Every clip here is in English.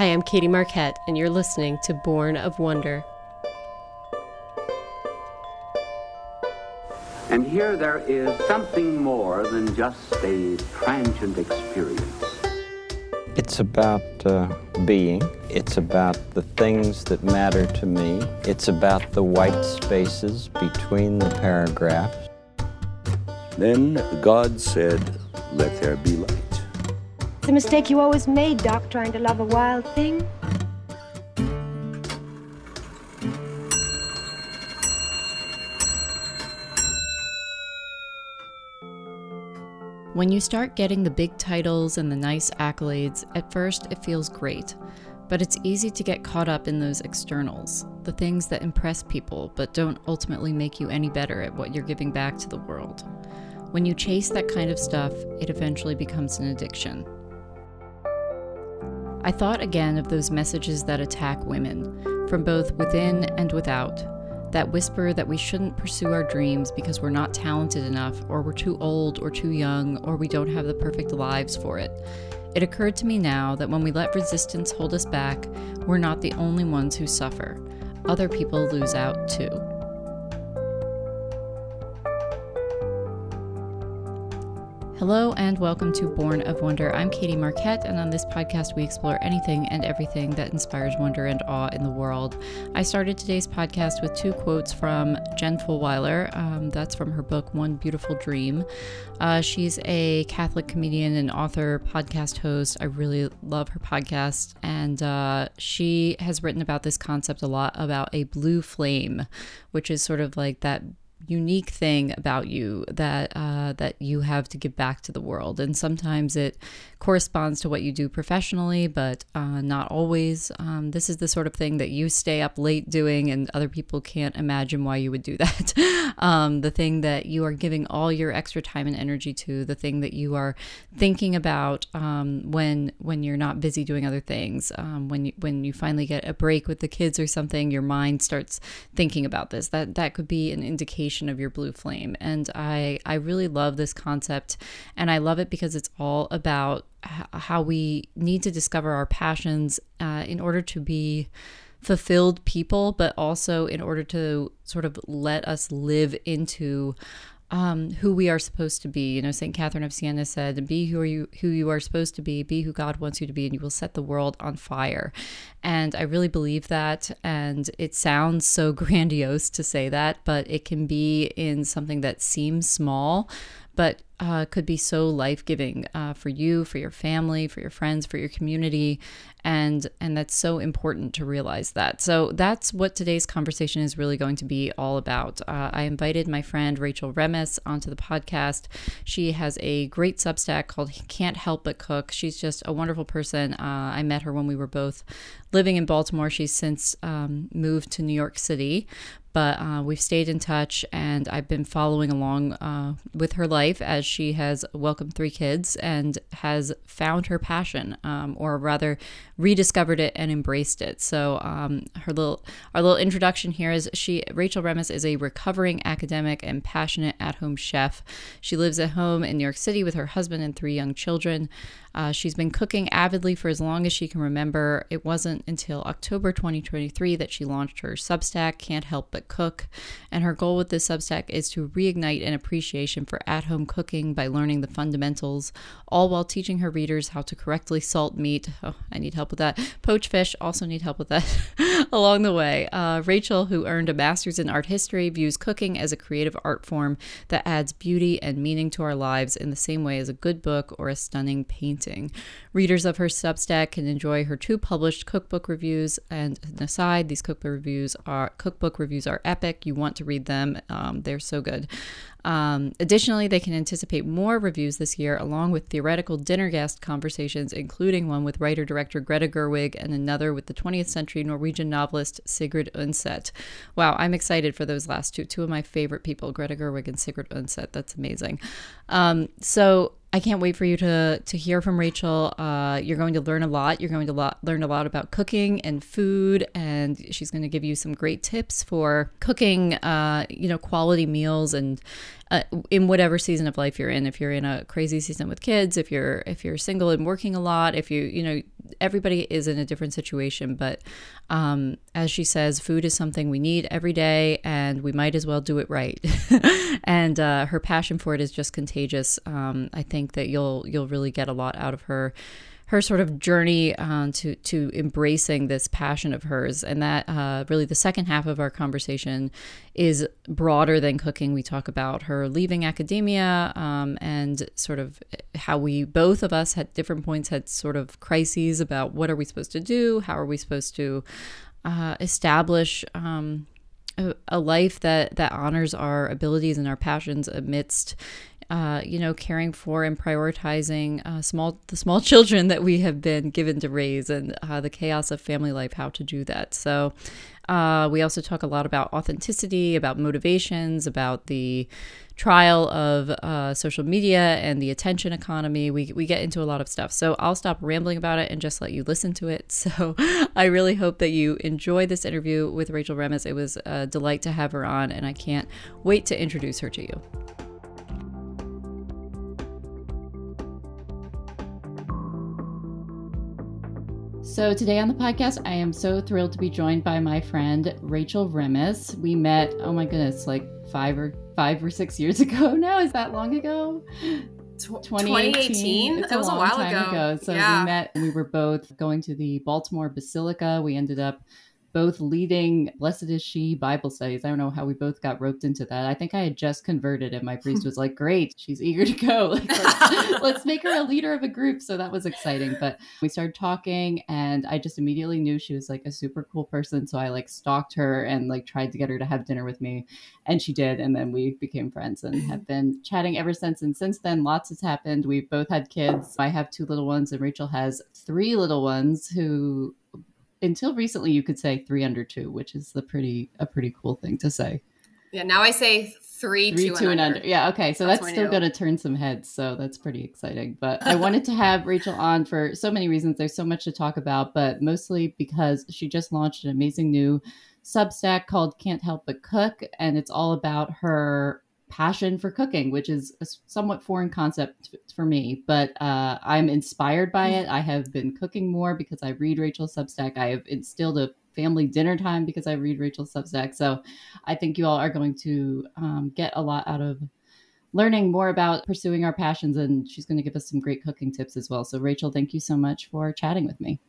Hi, I'm Katie Marquette, and you're listening to Born of Wonder. And here there is something more than just a transient experience. It's about uh, being. It's about the things that matter to me. It's about the white spaces between the paragraphs. Then God said, Let there be light. A mistake you always made, Doc, trying to love a wild thing. When you start getting the big titles and the nice accolades, at first it feels great. But it's easy to get caught up in those externals, the things that impress people but don't ultimately make you any better at what you're giving back to the world. When you chase that kind of stuff, it eventually becomes an addiction. I thought again of those messages that attack women, from both within and without. That whisper that we shouldn't pursue our dreams because we're not talented enough, or we're too old, or too young, or we don't have the perfect lives for it. It occurred to me now that when we let resistance hold us back, we're not the only ones who suffer. Other people lose out too. Hello and welcome to Born of Wonder. I'm Katie Marquette, and on this podcast, we explore anything and everything that inspires wonder and awe in the world. I started today's podcast with two quotes from Jen Fulwiler. Um, that's from her book, One Beautiful Dream. Uh, she's a Catholic comedian and author, podcast host. I really love her podcast, and uh, she has written about this concept a lot about a blue flame, which is sort of like that unique thing about you that uh, that you have to give back to the world, and sometimes it corresponds to what you do professionally, but uh, not always. Um, this is the sort of thing that you stay up late doing, and other people can't imagine why you would do that. um, the thing that you are giving all your extra time and energy to, the thing that you are thinking about um, when when you're not busy doing other things. Um, when you, when you finally get a break with the kids or something, your mind starts thinking about this. That that could be an indication of your blue flame, and I I really love this concept, and I love it because it's all about how we need to discover our passions uh, in order to be fulfilled people, but also in order to sort of let us live into um, who we are supposed to be. You know, Saint Catherine of Siena said, "Be who you who you are supposed to be. Be who God wants you to be, and you will set the world on fire." And I really believe that. And it sounds so grandiose to say that, but it can be in something that seems small, but uh, could be so life giving uh, for you, for your family, for your friends, for your community, and and that's so important to realize that. So that's what today's conversation is really going to be all about. Uh, I invited my friend Rachel Remmes onto the podcast. She has a great Substack called Can't Help But Cook. She's just a wonderful person. Uh, I met her when we were both living in Baltimore. She's since um, moved to New York City, but uh, we've stayed in touch and I've been following along uh, with her life as she has welcomed three kids and has found her passion, um, or rather, rediscovered it and embraced it. So, um, her little our little introduction here is she Rachel Remmes is a recovering academic and passionate at-home chef. She lives at home in New York City with her husband and three young children. Uh, she's been cooking avidly for as long as she can remember. It wasn't until October 2023 that she launched her Substack, Can't Help But Cook. And her goal with this Substack is to reignite an appreciation for at home cooking by learning the fundamentals, all while teaching her readers how to correctly salt meat. Oh, I need help with that. Poach fish, also need help with that along the way. Uh, Rachel, who earned a master's in art history, views cooking as a creative art form that adds beauty and meaning to our lives in the same way as a good book or a stunning painting painting. Readers of her Substack can enjoy her two published cookbook reviews. And an aside, these cookbook reviews are cookbook reviews are epic. You want to read them; um, they're so good. Um, additionally, they can anticipate more reviews this year, along with theoretical dinner guest conversations, including one with writer director Greta Gerwig and another with the 20th century Norwegian novelist Sigrid Undset. Wow, I'm excited for those last two. Two of my favorite people, Greta Gerwig and Sigrid Undset. That's amazing. Um, so I can't wait for you to to hear from Rachel. Uh, you're going to learn a lot. You're going to lot, learn a lot about cooking and food, and she's going to give you some great tips for cooking. Uh, you know, quality meals and uh, in whatever season of life you're in. If you're in a crazy season with kids, if you're if you're single and working a lot, if you you know everybody is in a different situation, but um, as she says, food is something we need every day, and we might as well do it right. and uh, her passion for it is just contagious. Um, I think that you'll you'll really get a lot out of her her sort of journey uh, to to embracing this passion of hers, and that uh, really the second half of our conversation is broader than cooking. We talk about her leaving academia um, and sort of how we both of us at different points had sort of crises about what are we supposed to do, how are we supposed to uh, establish. Um, a, a life that that honors our abilities and our passions amidst uh, you know, caring for and prioritizing uh, small the small children that we have been given to raise, and uh, the chaos of family life, how to do that. So, uh, we also talk a lot about authenticity, about motivations, about the trial of uh, social media and the attention economy. We, we get into a lot of stuff. So I'll stop rambling about it and just let you listen to it. So I really hope that you enjoy this interview with Rachel Remmes. It was a delight to have her on, and I can't wait to introduce her to you. So, today on the podcast, I am so thrilled to be joined by my friend Rachel Remmes. We met, oh my goodness, like five or five or six years ago now. Is that long ago? 2018. 2018. That was a, a while ago. ago. So yeah. we met and we were both going to the Baltimore Basilica. We ended up both leading Blessed is She Bible studies. I don't know how we both got roped into that. I think I had just converted, and my priest was like, Great, she's eager to go. Like, let's, let's, make her a leader of a group. So that was exciting. But we started talking, and I just immediately knew she was like a super cool person. So I like stalked her and like tried to get her to have dinner with me. And she did. And then we became friends and have been chatting ever since. And since then, lots has happened. We've both had kids. I have two little ones, and Rachel has three little ones who until recently you could say three under two, which is the pretty a pretty cool thing to say. Yeah, now I say three, three two, two and, and under. Yeah, okay, so that's, that's still going to turn some heads, so that's pretty exciting. But I wanted to have Rachel on for so many reasons. There's so much to talk about, but mostly because she just launched an amazing new Substack called Can't Help But Cook, and it's all about her passion for cooking, which is a somewhat foreign concept for me, but uh, I'm inspired by it. I have been cooking more because I read Rachel's Substack. I have instilled a family dinner time because I read Rachel's Substack. So I think you all are going to um, get a lot out of learning more about pursuing our passions, and she's going to give us some great cooking tips as well. So, Rachel, thank you so much for chatting with me.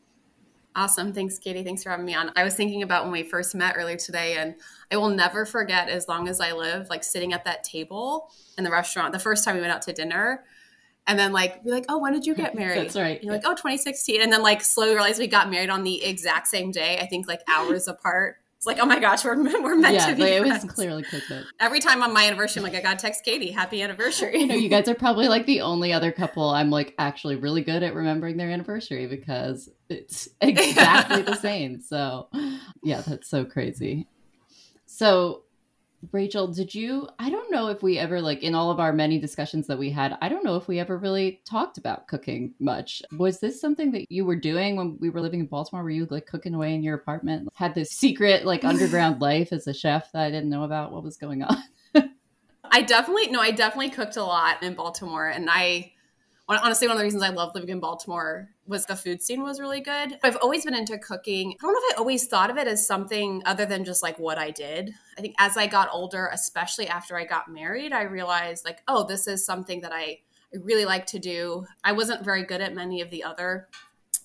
Awesome. Thanks, Katie. Thanks for having me on. I was thinking about when we first met earlier today, and I will never forget as long as I live, like sitting at that table in the restaurant the first time we went out to dinner. And then, like, be like, oh, when did you get married? That's right. And you're like, oh, 2016. And then, like, slowly realize we got married on the exact same day, I think, like hours apart. It's like, oh my gosh, we're, we're meant yeah, to be. Yeah, it was clearly Kismet. Every time on my anniversary, I'm like, I got to text Katie, happy anniversary. you know, you guys are probably like the only other couple I'm like actually really good at remembering their anniversary because it's exactly the same. So, yeah, that's so crazy. So, Rachel, did you? I don't know if we ever, like, in all of our many discussions that we had, I don't know if we ever really talked about cooking much. Was this something that you were doing when we were living in Baltimore? Were you like cooking away in your apartment? Had this secret, like, underground life as a chef that I didn't know about? What was going on? I definitely, no, I definitely cooked a lot in Baltimore. And I, honestly, one of the reasons I love living in Baltimore was the food scene was really good. I've always been into cooking. I don't know if I always thought of it as something other than just like what I did. I think as I got older, especially after I got married, I realized like, oh, this is something that I, really like to do. I wasn't very good at many of the other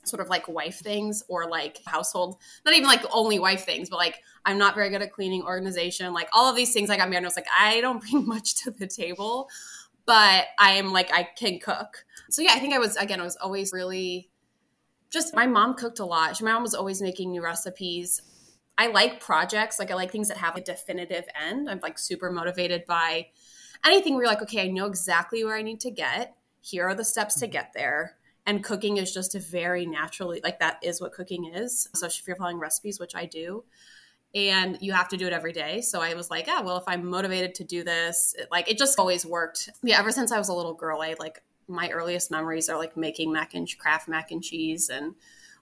sort of like wife things or like household, not even like only wife things, but like I'm not very good at cleaning, organization, like all of these things. I got married and I was like, I don't bring much to the table but I am like I can cook. So yeah, I think I was again I was always really just my mom cooked a lot. She, My mom was always making new recipes. I like projects, like I like things that have a definitive end. I'm like super motivated by anything where you're like, okay, I know exactly where I need to get. Here are the steps to get there. And cooking is just a very naturally like that is what cooking is. So if you're following recipes, which I do, and you have to do it every day. So I was like, yeah, well, if I'm motivated to do this, it, like it just always worked. Yeah, ever since I was a little girl, I like my earliest memories are like making mac and Kraft mac and cheese and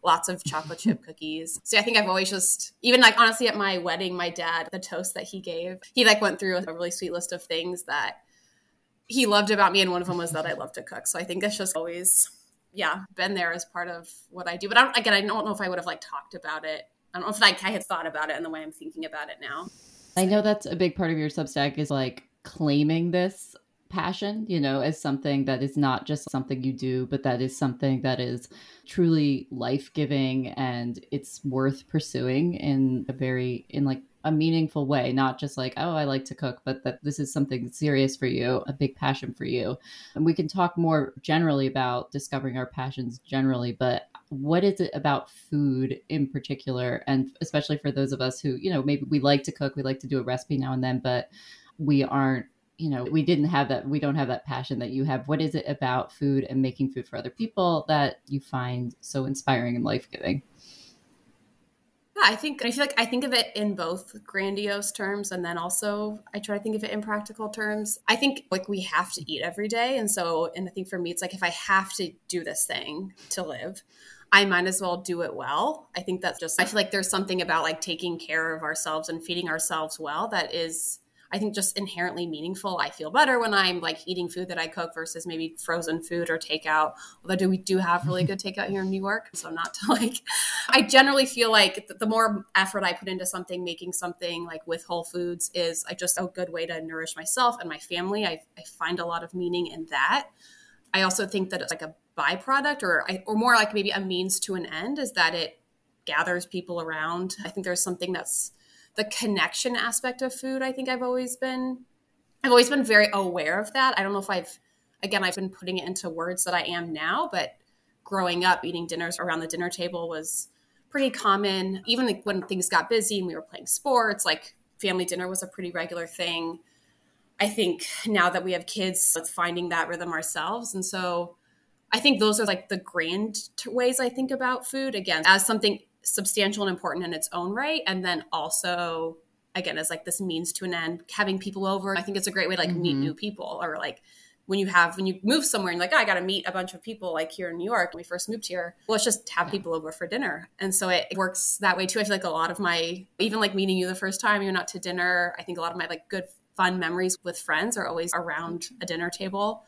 lots of chocolate chip cookies. So I think I've always just even like honestly at my wedding, my dad, the toast that he gave, he like went through a really sweet list of things that he loved about me and one of them was that I love to cook. So I think that's just always yeah, been there as part of what I do. But I don't, again, I don't know if I would have like talked about it. I don't know if like I had thought about it in the way I'm thinking about it now. I know that's a big part of your Substack is like claiming this passion, you know, as something that is not just something you do, but that is something that is truly life giving and it's worth pursuing in a very, in like a meaningful way, not just like, oh, I like to cook, but that this is something serious for you, a big passion for you. And we can talk more generally about discovering our passions generally, but what is it about food in particular? And especially for those of us who, you know, maybe we like to cook, we like to do a recipe now and then, but we aren't you know we didn't have that we don't have that passion that you have. What is it about food and making food for other people that you find so inspiring and life-giving? Yeah i think i feel like i think of it in both grandiose terms and then also i try to think of it in practical terms. I think like we have to eat every day and so and i think for me it's like if i have to do this thing to live I might as well do it well. I think that's just, I feel like there's something about like taking care of ourselves and feeding ourselves well that is I think just inherently meaningful. I feel better when I'm like eating food that I cook versus maybe frozen food or takeout. Although do we do have really good takeout here in New York, so not to like. I generally feel like the more effort I put into something, making something like with whole foods is I just a good way to nourish myself and my family. I, I find a lot of meaning in that. I also think that it's like a byproduct or or more like maybe a means to an end is that it gathers people around. I think there's something that's the connection aspect of food i think i've always been i've always been very aware of that. I don't know if i've again i've been putting it into words that i am now but growing up eating dinners around the dinner table was pretty common. Even like when things got busy and we were playing sports like family dinner was a pretty regular thing. I think now that we have kids it's finding that rhythm ourselves. And so i think those are like the grand ways i think about food. Again as something substantial and important in its own right. And then also again as like this means to an end having people over i think it's a great way to like mm-hmm. meet new people or like when you have when you move somewhere and like oh, i got to meet a bunch of people like here in new york when we first moved here well, let's just have people over for dinner. And so it works that way too. I feel like a lot of my even like meeting you the first time you're not to dinner i think a lot of my like good fun memories with friends are always around a dinner table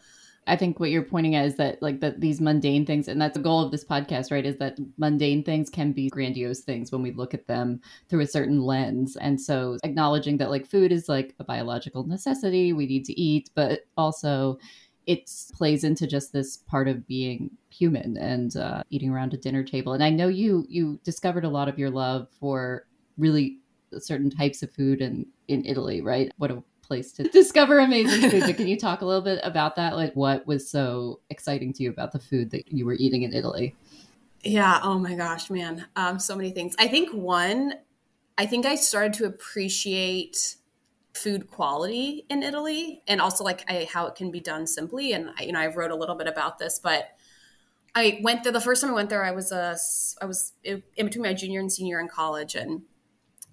I think what you're pointing at is that like that these mundane things, and that's the goal of this podcast, right? Is that mundane things can be grandiose things when we look at them through a certain lens. And so acknowledging that like food is like a biological necessity, we need to eat, but also it plays into just this part of being human and uh, eating around a dinner table. And I know you you discovered a lot of your love for really certain types of food in in Italy, right? What a place to discover amazing food. But can you talk a little bit about that? Like, what was so exciting to you about the food that you were eating in Italy? Yeah. Oh my gosh, man. Um, so many things. I think one, I think I started to appreciate food quality in Italy and also like I, how it can be done simply. And I, you know, I wrote a little bit about this, but I went there the first time I went there. I was a, I was in between my junior and senior in college, and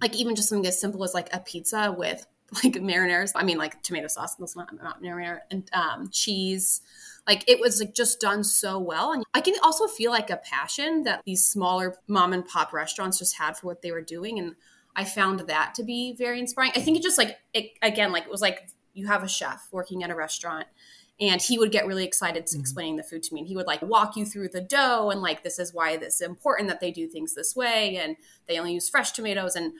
like even just something as simple as like a pizza with like marinara. I mean, like tomato sauce. That's not, not marinara and um, cheese. Like it was like just done so well, and I can also feel like a passion that these smaller mom and pop restaurants just had for what they were doing, and I found that to be very inspiring. I think it just like it again, like it was like you have a chef working at a restaurant and he would get really excited mm-hmm. explaining the food to me and he would like walk you through the dough and like this is why this is important that they do things this way and they only use fresh tomatoes and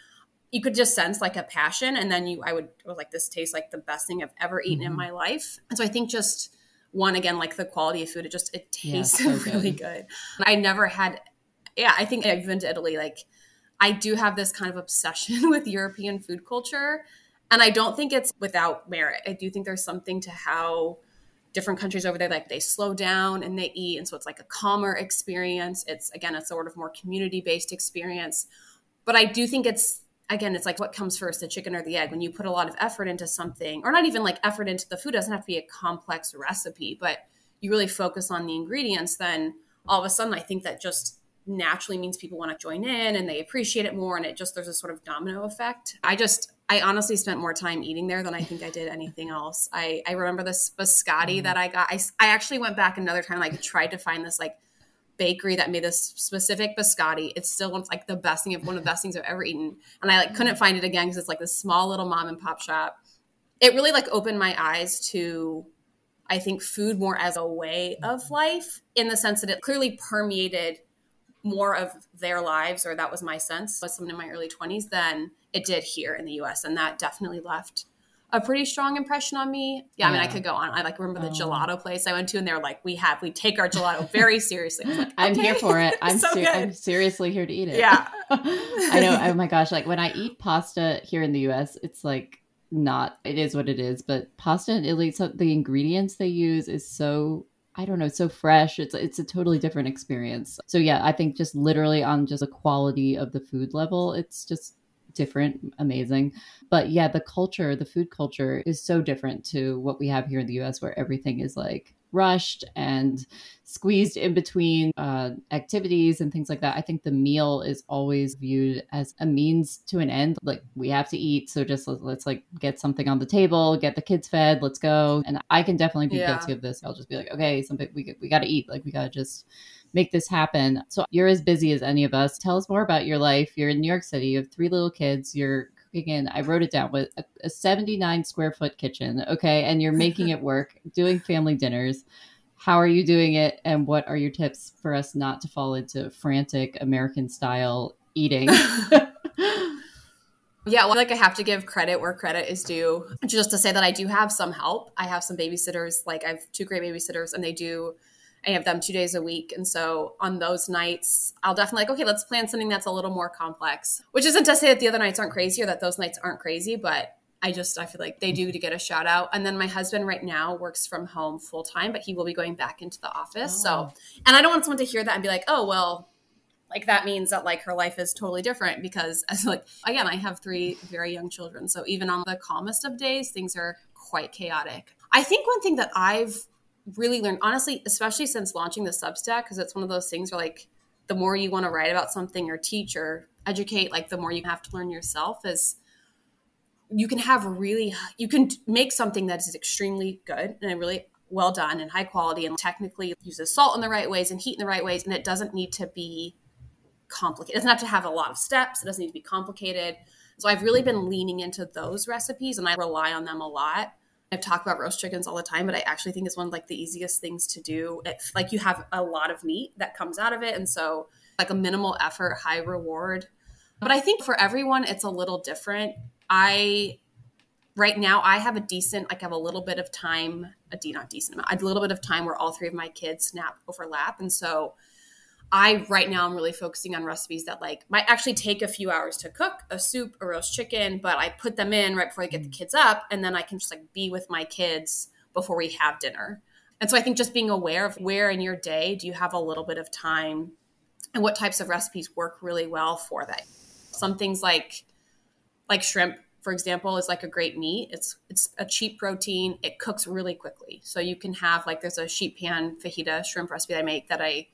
you could just sense like a passion and then you i would was like this tastes like the best thing i've ever eaten mm-hmm. in my life. And so i think just one again like the quality of food it just it tastes yeah, so really good. good i never had yeah i think i've been to italy like i do have this kind of obsession with european food culture and i don't think it's without merit. I do think there's something to how different countries over there like they slow down and they eat and so it's like a calmer experience. It's again a sort of more community based experience. But i do think it's again, it's like what comes first, the chicken or the egg? When you put a lot of effort into something, or not even like effort into the food, doesn't have to be a complex recipe, but you really focus on the ingredients, then all of a sudden, I think that just naturally means people want to join in and they appreciate it more. And it just, there's a sort of domino effect. I just, I honestly spent more time eating there than I think I did anything else. I, I remember this biscotti mm. that I got. I, I actually went back another time, like tried to find this like bakery that made this specific biscotti. It's still one of like the best thing, one of the best things I've ever eaten. And I like mm. couldn't find it again because it's like this small little mom and pop shop. It really like opened my eyes to, I think food more as a way of mm. life in the sense that it clearly permeated more of their lives, or that was my sense, was someone in my early 20s than it did here in the US. And that definitely left a pretty strong impression on me. Yeah, I mean, I could go on. I like remember the oh. gelato place I went to, and they're like, "We have, we take our gelato very seriously." Like, okay. I'm here for it. I'm, so ser- I'm seriously here to eat it. Yeah, I know. Oh my gosh, like when I eat pasta here in the U.S., it's like not. It is what it is. But pasta in Italy, so the ingredients they use is so I don't know, so fresh. It's it's a totally different experience. So yeah, I think just literally on just a quality of the food level, it's just different, amazing. But yeah, the culture, the food culture is so different to what we have here in the US where everything is like rushed and squeezed in between uh, activities and things like that. I think the meal is always viewed as a means to an end. Like we have to eat, so just let's, let's like get something on the table, get the kids fed, let's go. And I can definitely be yeah. guilty of this. I'll just be like, okay, something we we got to eat. Like we got to just make this happen. So you're as busy as any of us. Tell us more about your life. You're in New York City. You have three little kids. You're cooking in, I wrote it down with a, a 79 square foot kitchen. Okay. And you're making it work, doing family dinners. How are you doing it? And what are your tips for us not to fall into frantic American style eating? Yeah, well, like I have to give credit where credit is due. Just to say that I do have some help. I have some babysitters. Like I have two great babysitters, and they do I have them two days a week. And so on those nights, I'll definitely like, okay, let's plan something that's a little more complex, which isn't to say that the other nights aren't crazy or that those nights aren't crazy, but I just, I feel like they do to get a shout out. And then my husband right now works from home full time, but he will be going back into the office. Oh. So, and I don't want someone to hear that and be like, oh, well, like that means that like her life is totally different because as like again i have three very young children so even on the calmest of days things are quite chaotic i think one thing that i've really learned honestly especially since launching the substack because it's one of those things where like the more you want to write about something or teach or educate like the more you have to learn yourself is you can have really you can make something that is extremely good and really well done and high quality and technically uses salt in the right ways and heat in the right ways and it doesn't need to be complicated it doesn't have to have a lot of steps it doesn't need to be complicated. So i've really been leaning into those recipes and i rely on them a lot I talk about roast chickens all the time, but I actually think it's one of like the easiest things to do. Like you have a lot of meat that comes out of it, and so like a minimal effort, high reward. But I think for everyone, it's a little different. I right now I have a decent, like I have a little bit of time, a de- not decent amount, a little bit of time where all three of my kids snap overlap, and so I right now I'm really focusing on recipes that like might actually take a few hours to cook a soup, a roast chicken, but I put them in right before I get the mm. kids up and then I can just like be with my kids before we have dinner. And so I think just being aware of where in your day do you have a little bit of time and what types of recipes work really well for that. Some things like like shrimp for example is like a great meat it's it's a cheap protein it cooks really quickly so you can have like there's a sheet pan fajita shrimp recipe i make that i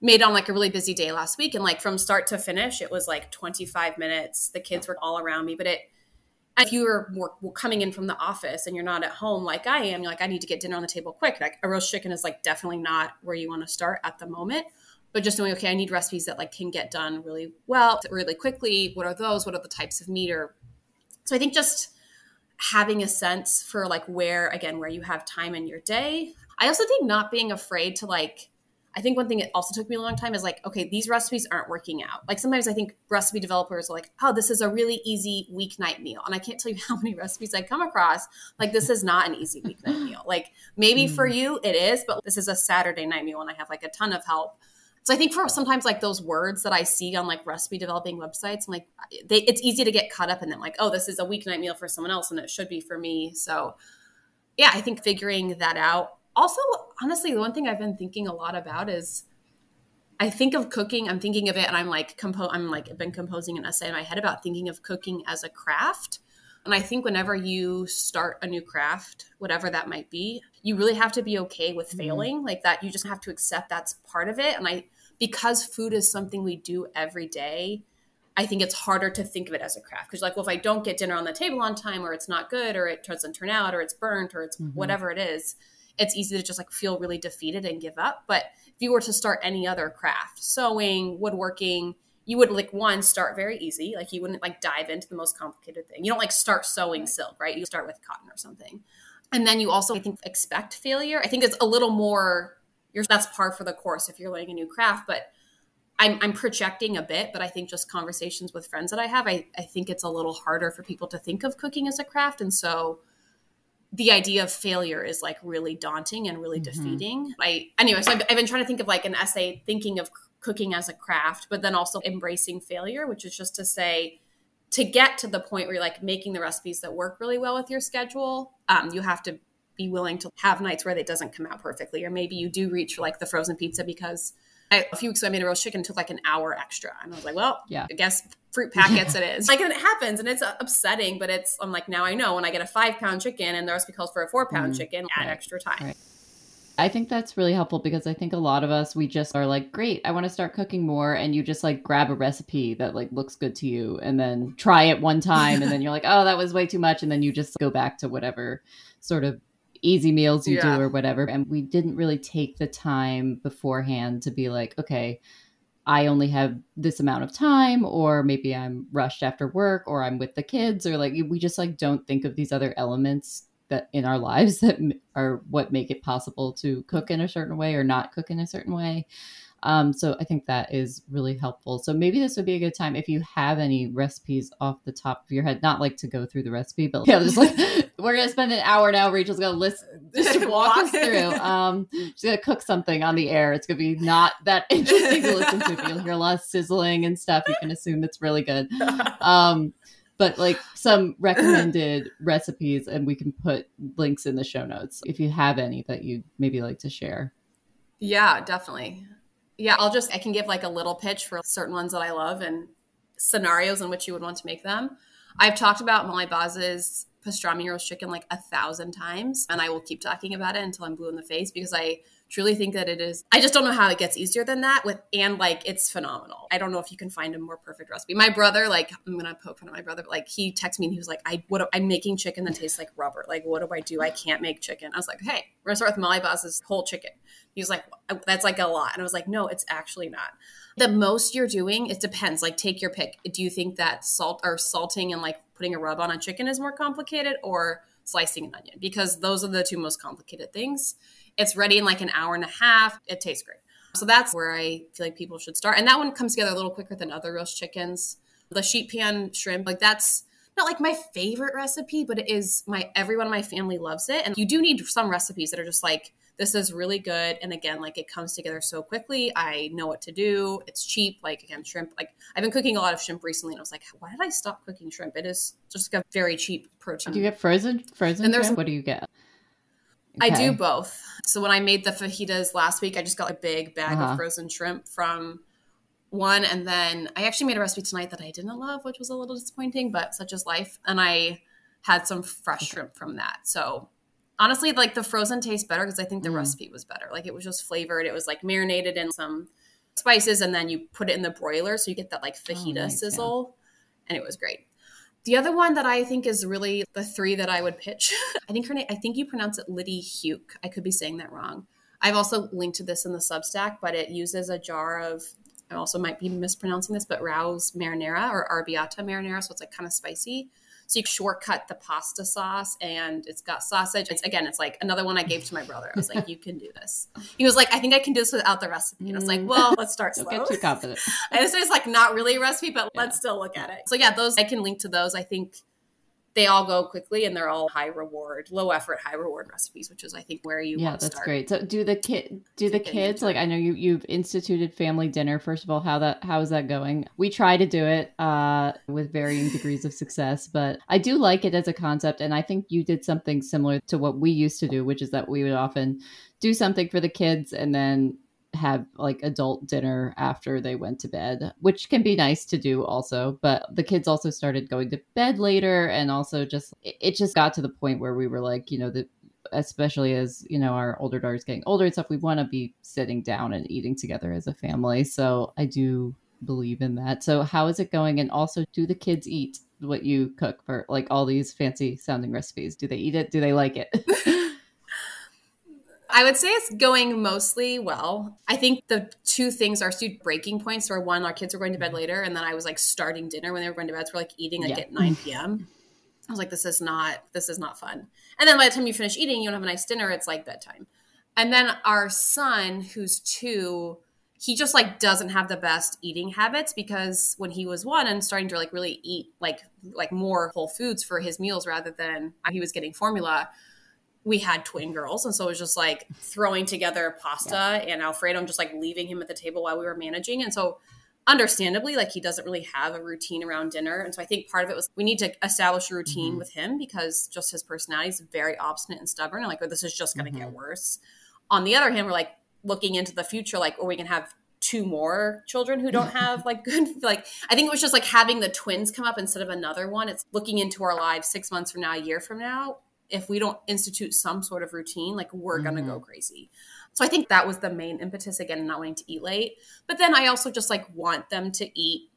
made on like a really busy day last week and like from start to finish it was like 25 minutes. The kids were all around me but it if you were more, coming in from the office and you're not at home like i am you're like i need to get dinner on the table quick. Like a roast chicken is like definitely not where you want to start at the moment but just knowing okay i need recipes that like can get done really well really quickly. What are those? What are the types of meat? Or so i think just having a sense for like where again where you have time in your day. I also think not being afraid to like I think one thing it also took me a long time is like, okay, these recipes aren't working out. Like sometimes I think recipe developers are like, oh, this is a really easy weeknight meal. And I can't tell you how many recipes I come across. Like, this is not an easy weeknight meal. Like, maybe mm. for you it is, but this is a Saturday night meal and I have like a ton of help. So I think for sometimes like those words that I see on like recipe developing websites, I'm like, they, it's easy to get caught up in them. Like, oh, this is a weeknight meal for someone else and it should be for me. So yeah, I think figuring that out also honestly the one thing i've been thinking a lot about is i think of cooking i'm thinking of it and i'm like compo i'm like I've been composing an essay in my head about thinking of cooking as a craft and i think whenever you start a new craft whatever that might be you really have to be okay with mm-hmm. failing like that you just have to accept that's part of it and i because food is something we do every day I think it's harder to think of it as a craft because, like, well, if I don't get dinner on the table on time, or it's not good, or it doesn't turn out, or it's burnt, or it's mm-hmm. whatever it is, it's easy to just like feel really defeated and give up. But if you were to start any other craft, sewing, woodworking, you would like one start very easy. Like you wouldn't like dive into the most complicated thing. You don't like start sewing silk, right? You start with cotton or something. And then you also, I think, expect failure. I think it's a little more, you're, that's par for the course if you're learning a new craft, but I'm, I'm projecting a bit, but I think just conversations with friends that I have, I, I think it's a little harder for people to think of cooking as a craft. And so the idea of failure is like really daunting and really mm-hmm. defeating. I, anyway, so I've, I've been trying to think of like an essay thinking of cooking as a craft, but then also embracing failure, which is just to say, to get to the point where you're like making the recipes that work really well with your schedule, um, you have to be willing to have nights where it doesn't come out perfectly, or maybe you do reach like the frozen pizza because I, a few weeks ago I made a roast chicken took like an hour extra, and I was like, well, yeah, I guess fruit packets it is. Like, and it happens, and it's upsetting, but it's I'm like now I know when I get a five pound chicken and the recipe calls for a four pound mm chicken, add right. extra time. Right. I think that's really helpful because I think a lot of us we just are like, great, I want to start cooking more, and you just like grab a recipe that like looks good to you, and then try it one time, and then you're like, oh, that was way too much, and then you just go back to whatever sort of easy meals you yeah. do or whatever. And we didn't really take the time beforehand to be like, okay, I only have this amount of time, or maybe I'm rushed after work, or I'm with the kids, or like we just like don't think of these other elements that in our lives that are what make it possible to cook in a certain way or not cook in a certain way. Um, so I think that is really helpful. So maybe this would be a good time if you have any recipes off the top of your head, not like to go through the recipe, but yeah, just like we're gonna spend an hour now. Rachel's gonna listen, just walk us through. Um, she's gonna cook something on the air. It's gonna be not that interesting to listen to. But you'll hear a lot of sizzling and stuff. You can assume it's really good. Um, but like some recommended recipes and we can put links in the show notes if you have any that you maybe like to share yeah definitely yeah i'll just i can give like a little pitch for certain ones that i love and scenarios in which you would want to make them. I've talked about molly baz's pastrami roast chicken like a thousand times and i will keep talking about it until i'm blue in the face because i truly think that it is i just don't know how it gets easier than that with and like it's phenomenal. I don't know if you can find a more perfect recipe. My brother like i'm gonna poke fun at my brother but like he texted me and he was like i what i'm making chicken that tastes like rubber. Like what do i do? I can't make chicken. I was like hey we're gonna start with molly baz's whole chicken he was like uh, that's like a lot and i was like no it's actually not the most you're doing it depends like take your pick do you think that salt or salting and like putting a rub on a chicken is more complicated or slicing an onion because those are the two most complicated things it's ready in like an hour and a half. It tastes great. So that's where I feel like people should start. And that one comes together a little quicker than other roast chickens. The sheet pan shrimp, like that's not like my favorite recipe, but it is my everyone in my family loves it. And you do need some recipes that are just like this is really good. And again, like it comes together so quickly. I know what to do. It's cheap. Like again, shrimp. Like I've been cooking a lot of shrimp recently, and I was like, why did I stop cooking shrimp? It is just like a very cheap protein. Do you get frozen frozen? And there's shrimp? what do you get? Okay. I do both. So when I made the fajitas last week, I just got a big bag uh-huh. of frozen shrimp from one, and then I actually made a recipe tonight that I didn't love, which was a little disappointing, but such is life. And I had some fresh okay. shrimp from that. So honestly, like the frozen tastes better because I think the mm. recipe was better. Like it was just flavored. It was like marinated in some spices, and then you put it in the broiler, so you get that like fajita oh, nice, sizzle, yeah. and it was great. The other one that I think is really the three that I would pitch. I think her name. I think you pronounce it Lidey Heuck. I could be saying that wrong. I've also linked to this in the Substack, but it uses a jar of. I also might be mispronouncing this, but Rao's marinara or arrabbiata marinara, so it's like kind of spicy. So you shortcut the pasta sauce and it's got sausage. It's again, it's like another one I gave to my brother. I was like, you can do this. He was like, I think I can do this without the recipe. And I was like, mm. well, let's start slow. Don't get too confident. and it's like not really a recipe, but yeah. let's still look at it. So yeah, those I can link to those. I think they all go quickly and they're all high reward, low effort, high reward recipes, which is I think where you yeah, that's start. great. So do the kid do the kids like I know you you've instituted family dinner. First of all, how that how is that going? We try to do it uh, with varying degrees of success, but I do like it as a concept, and I think you did something similar to what we used to do, which is that we would often do something for the kids and then have like adult dinner after they went to bed, which can be nice to do also. But the kids also started going to bed later, and also just it just got to the point where we were like, you know, that especially as you know our older daughter's getting older and stuff, we want to be sitting down and eating together as a family. So I do believe in that. So how is it going? And also, do the kids eat what you cook for like all these fancy sounding recipes? Do they eat it? Do they like it? I would say it's going mostly well. I think the two things are two breaking points where one, our kids were going to bed mm-hmm. later, and then I was like starting dinner when they were going to bed. So we're like eating like yeah. at 9 p.m. I was like, this is not this is not fun. And then by the time you finish eating, you don't have a nice dinner. It's like bedtime. And then our son, who's two, he just like doesn't have the best eating habits because when he was one and starting to like really eat like like more whole foods for his meals rather than he was getting formula we had twin girls and so it was just like throwing together pasta yeah. and alfredo and just like leaving him at the table while we were managing and so understandably like he doesn't really have a routine around dinner and so i think part of it was we need to establish a routine mm-hmm. with him because just his personality is very obstinate and stubborn and like oh, this is just going to mm-hmm. get worse on the other hand we're like looking into the future like or we can have two more children who don't have like good like i think it was just like having the twins come up instead of another one it's looking into our lives six months from now a year from now if we don't institute some sort of routine like we're mm-hmm. gonna go mm-hmm. crazy so i think that was the main impetus again not wanting to eat late but then i also just like want them to eat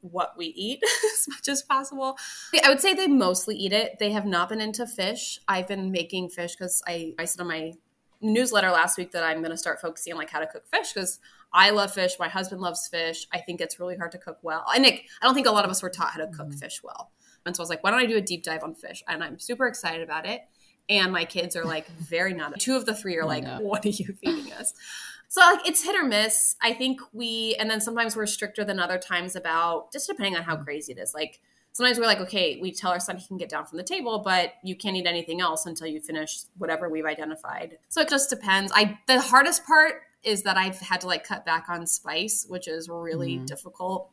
what we eat as much as possible. I would say they mostly eat it. They have not been into fish. I've been making fish because I, I said on my newsletter last week that I'm going to start focusing on like how to cook fish because I love fish. My husband loves fish. I think it's really hard to cook well. I think I don't think a lot of us were taught how to cook mm-hmm. fish well. And so I was like, why don't I do a deep dive on fish? And I'm super excited about it. And my kids are like very not. Two of the three are like, what are you feeding us? So like it's hit or miss. I think we and then sometimes we're stricter than other times about just depending on how crazy it is. Like sometimes we're like, okay, we tell our son he can get down from the table, but you can't eat anything else until you finish whatever we've identified. So it just depends. I the hardest part is that I've had to like cut back on spice, which is really mm-hmm. difficult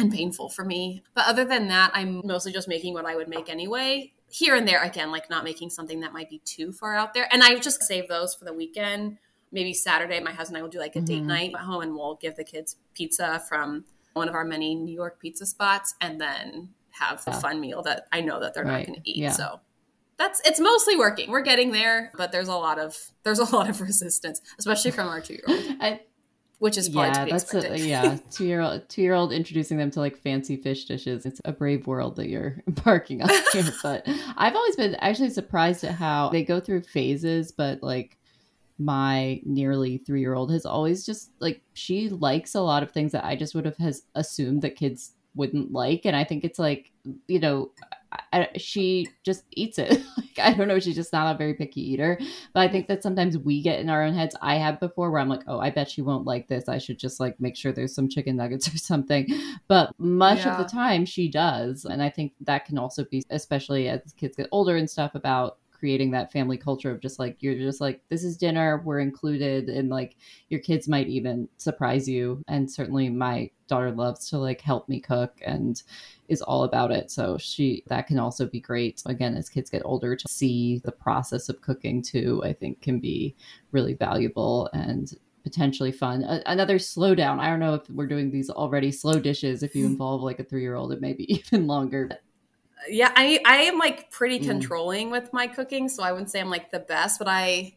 and painful for me. But other than that, I'm mostly just making what I would make anyway. Here and there, again, like not making something that might be too far out there. And I just save those for the weekend. Maybe Saturday, my husband and I will do like a date mm-hmm. night at home and we'll give the kids pizza from one of our many New York pizza spots. And then have a fun meal that I know that they're right. not going to eat. Yeah. So that's it's mostly working. We're getting there, but there's a lot of there's a lot of resistance, especially from our two year old. Which is yeah, that's a, yeah. Two year old two year old introducing them to like fancy fish dishes. It's a brave world that you're embarking on here. but I've always been actually surprised at how they go through phases, but like my nearly three year old has always just like she likes a lot of things that I just would have has assumed that kids wouldn't like and i think it's like you know I, she just eats it. Like i don't know she's just not a very picky eater. But i think that sometimes we get in our own heads. I have before where i'm like oh i bet she won't like this. I should just like make sure there's some chicken nuggets or something. But much yeah. of the time she does. And i think that can also be especially as kids get older and stuff about creating that family culture of just like you're just like this is dinner we're included and like your kids might even surprise you and certainly my daughter loves to like help me cook and is all about it so she that can also be great again as kids get older to see the process of cooking too i think can be really valuable and potentially fun. A- another slowdown. I don't know if we're doing these already slow dishes. If you involve like a three year old, it may be even longer yeah, I I am like pretty mm. controlling with my cooking, so I wouldn't say I'm like the best, but I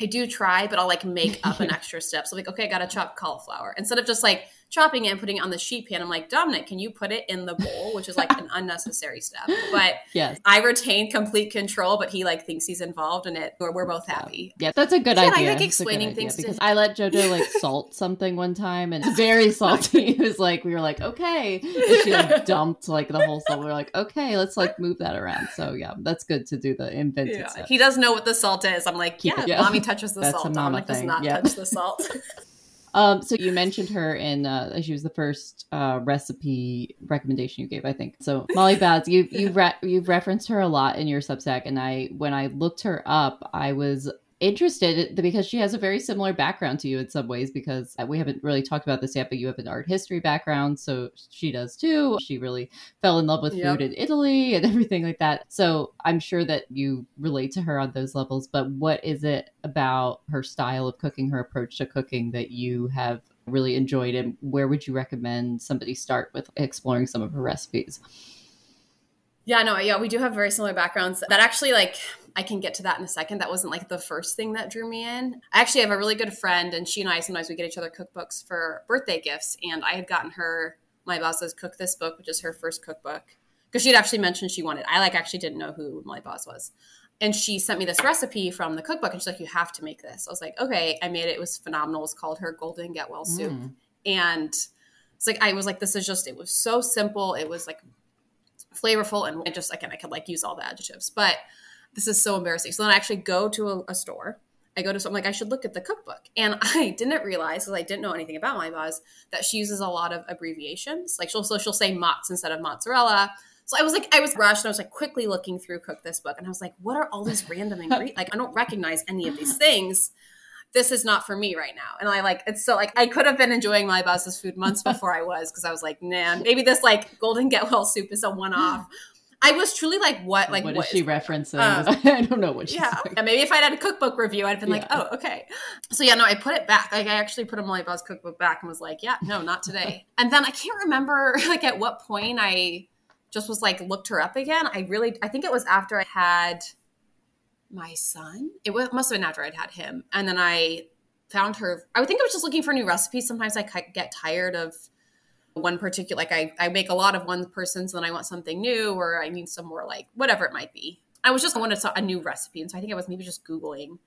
I do try, but I'll like make up an extra step. So like, okay, I gotta chop cauliflower instead of just like chopping it and putting it on the sheet pan. I'm like, Dominic, can you put it in the bowl? Which is like an unnecessary step. But yes. I retain complete control, but he like thinks he's involved in it. We're, we're both happy. Yeah, that's a good yeah, idea. I like explaining things to because I let Jojo like salt something one time and it's very salty. it was like we were like, okay. And she like dumped like the whole salt. We were like, okay, let's like move that around. So yeah, that's good to do the invented yeah. stuff. He does know what the salt is. I'm like, yeah, yeah, mommy touches the that's salt. Dominic thing. does not yep. touch the salt. Um, so you mentioned her in uh, she was the first uh, recipe recommendation you gave, I think. So Molly Baz, you you re- you've referenced her a lot in your Substack, and I when I looked her up, I was interested because she has a very similar background to you in some ways because uh, we haven't really talked about this yet but you have an art history background so she does too. She really fell in love with yep. food in italy and everything like that. So i'm sure that you relate to her on those levels but what is it about her style of cooking her approach to cooking that you have really enjoyed and where would you recommend somebody start with exploring some of her recipes yeah no yeah we do have very similar backgrounds that actually like I can get to that in a second. That wasn't like the first thing that drew me in. I actually have a really good friend, and she and I sometimes we get each other cookbooks for birthday gifts. And I had gotten her Molly Baz's cook this book, which is her first cookbook, because she'd actually mentioned she wanted. I like actually didn't know who Molly Baz was, and she sent me this recipe from the cookbook, and she's like, "You have to make this." I was like, "Okay." I made it. It was phenomenal. It was called her Golden Get Well soup, mm. and it's like I was like, "This is just." It was so simple. It was like flavorful and just again I could like use all the adjectives. But this is so embarrassing. So then I actually go to a, a store. I go to something like I should look at the cookbook, and I didn't realize because I didn't know anything about Molly Baz that she uses a lot of abbreviations. Like she'll so she'll say mozz instead of mozzarella. So I was like, I was rushed. And I was like quickly looking through cook this book, and I was like, what are all these random ingredients? like I don't recognize any of these things. This is not for me right now. And I like it's so like I could have been enjoying my boss's food months before I was because I was like, man, maybe this like golden get well soup is a one off. I was truly like, what? Like, what what is she referencing? Um, I don't know what she's yeah. saying. yeah, maybe if I'd had a cookbook review, I'd have been like, oh, okay. So yeah, no, I put it back. Like I actually put a Molly Baz cookbook back and was like, yeah, no, not today. and then I can't remember like at what point I just was like looked her up again. I really, I think it was after I had my son. It was, must have been after I'd had him, and then I found her. I would think I was just looking for new recipes. Sometimes I get tired of one particular like I, I make a lot of one person so then i want something new or i need some more like whatever it might be i was just I wanted a new recipe and so i think i was maybe just googling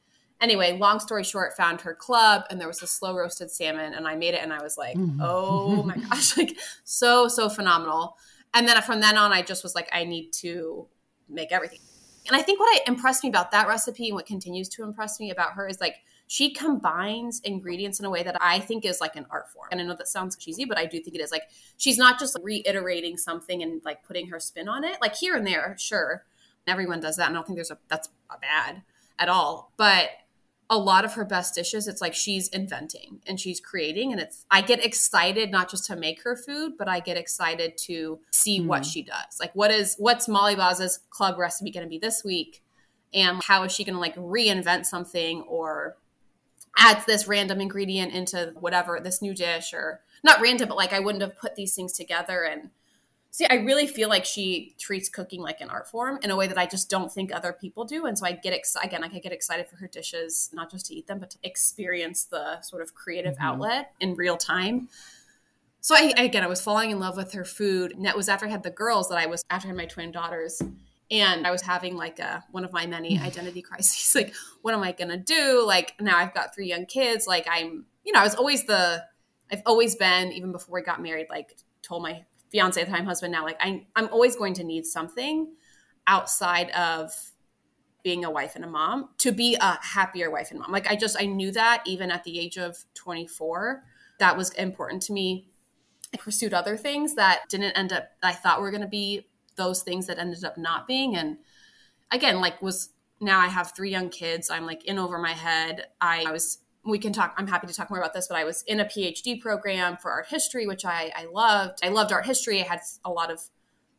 anyway long story short found her club and there was a slow roasted salmon and i made it and i was like mm-hmm. oh my gosh like so so phenomenal and then from then on i just was like i need to make everything and i think what I, impressed me about that recipe and what continues to impress me about her is like she combines ingredients in a way that I think is like an art form. And I know that sounds cheesy, but I do think it is. Like she's not just reiterating something and like putting her spin on it. Like here and there, sure, everyone does that. And I don't think there's a that's bad at all. But a lot of her best dishes, it's like she's inventing and she's creating. And it's I get excited not just to make her food, but I get excited to see what mm. she does. Like what is what's Molly Baz's club recipe going to be this week? And how is she going to like reinvent something or adds this random ingredient into whatever this new dish or not random but like i wouldn't have put these things together and see i really feel like she treats cooking like an art form in a way that i just don't think other people do and so i get excited again like i get excited for her dishes not just to eat them but to experience the sort of creative mm-hmm. outlet in real time so I, again i was falling in love with her food and that was after i had the girls that i was after i had my twin daughters and I was having like a one of my many mm. identity crises. Like, what am I gonna do? Like now I've got three young kids. Like I'm, you know, I was always the, I've always been even before we got married. Like told my fiance at the time, husband now, like I, I'm always going to need something outside of being a wife and a mom to be a happier wife and mom. Like I just I knew that even at the age of 24, that was important to me. I pursued other things that didn't end up I thought were going to be those things that ended up not being and again like was now i have three young kids i'm like in over my head i, I was we can talk i'm happy to talk more about this but i was in a phd program for art history which i i loved. I loved art history. I had a lot of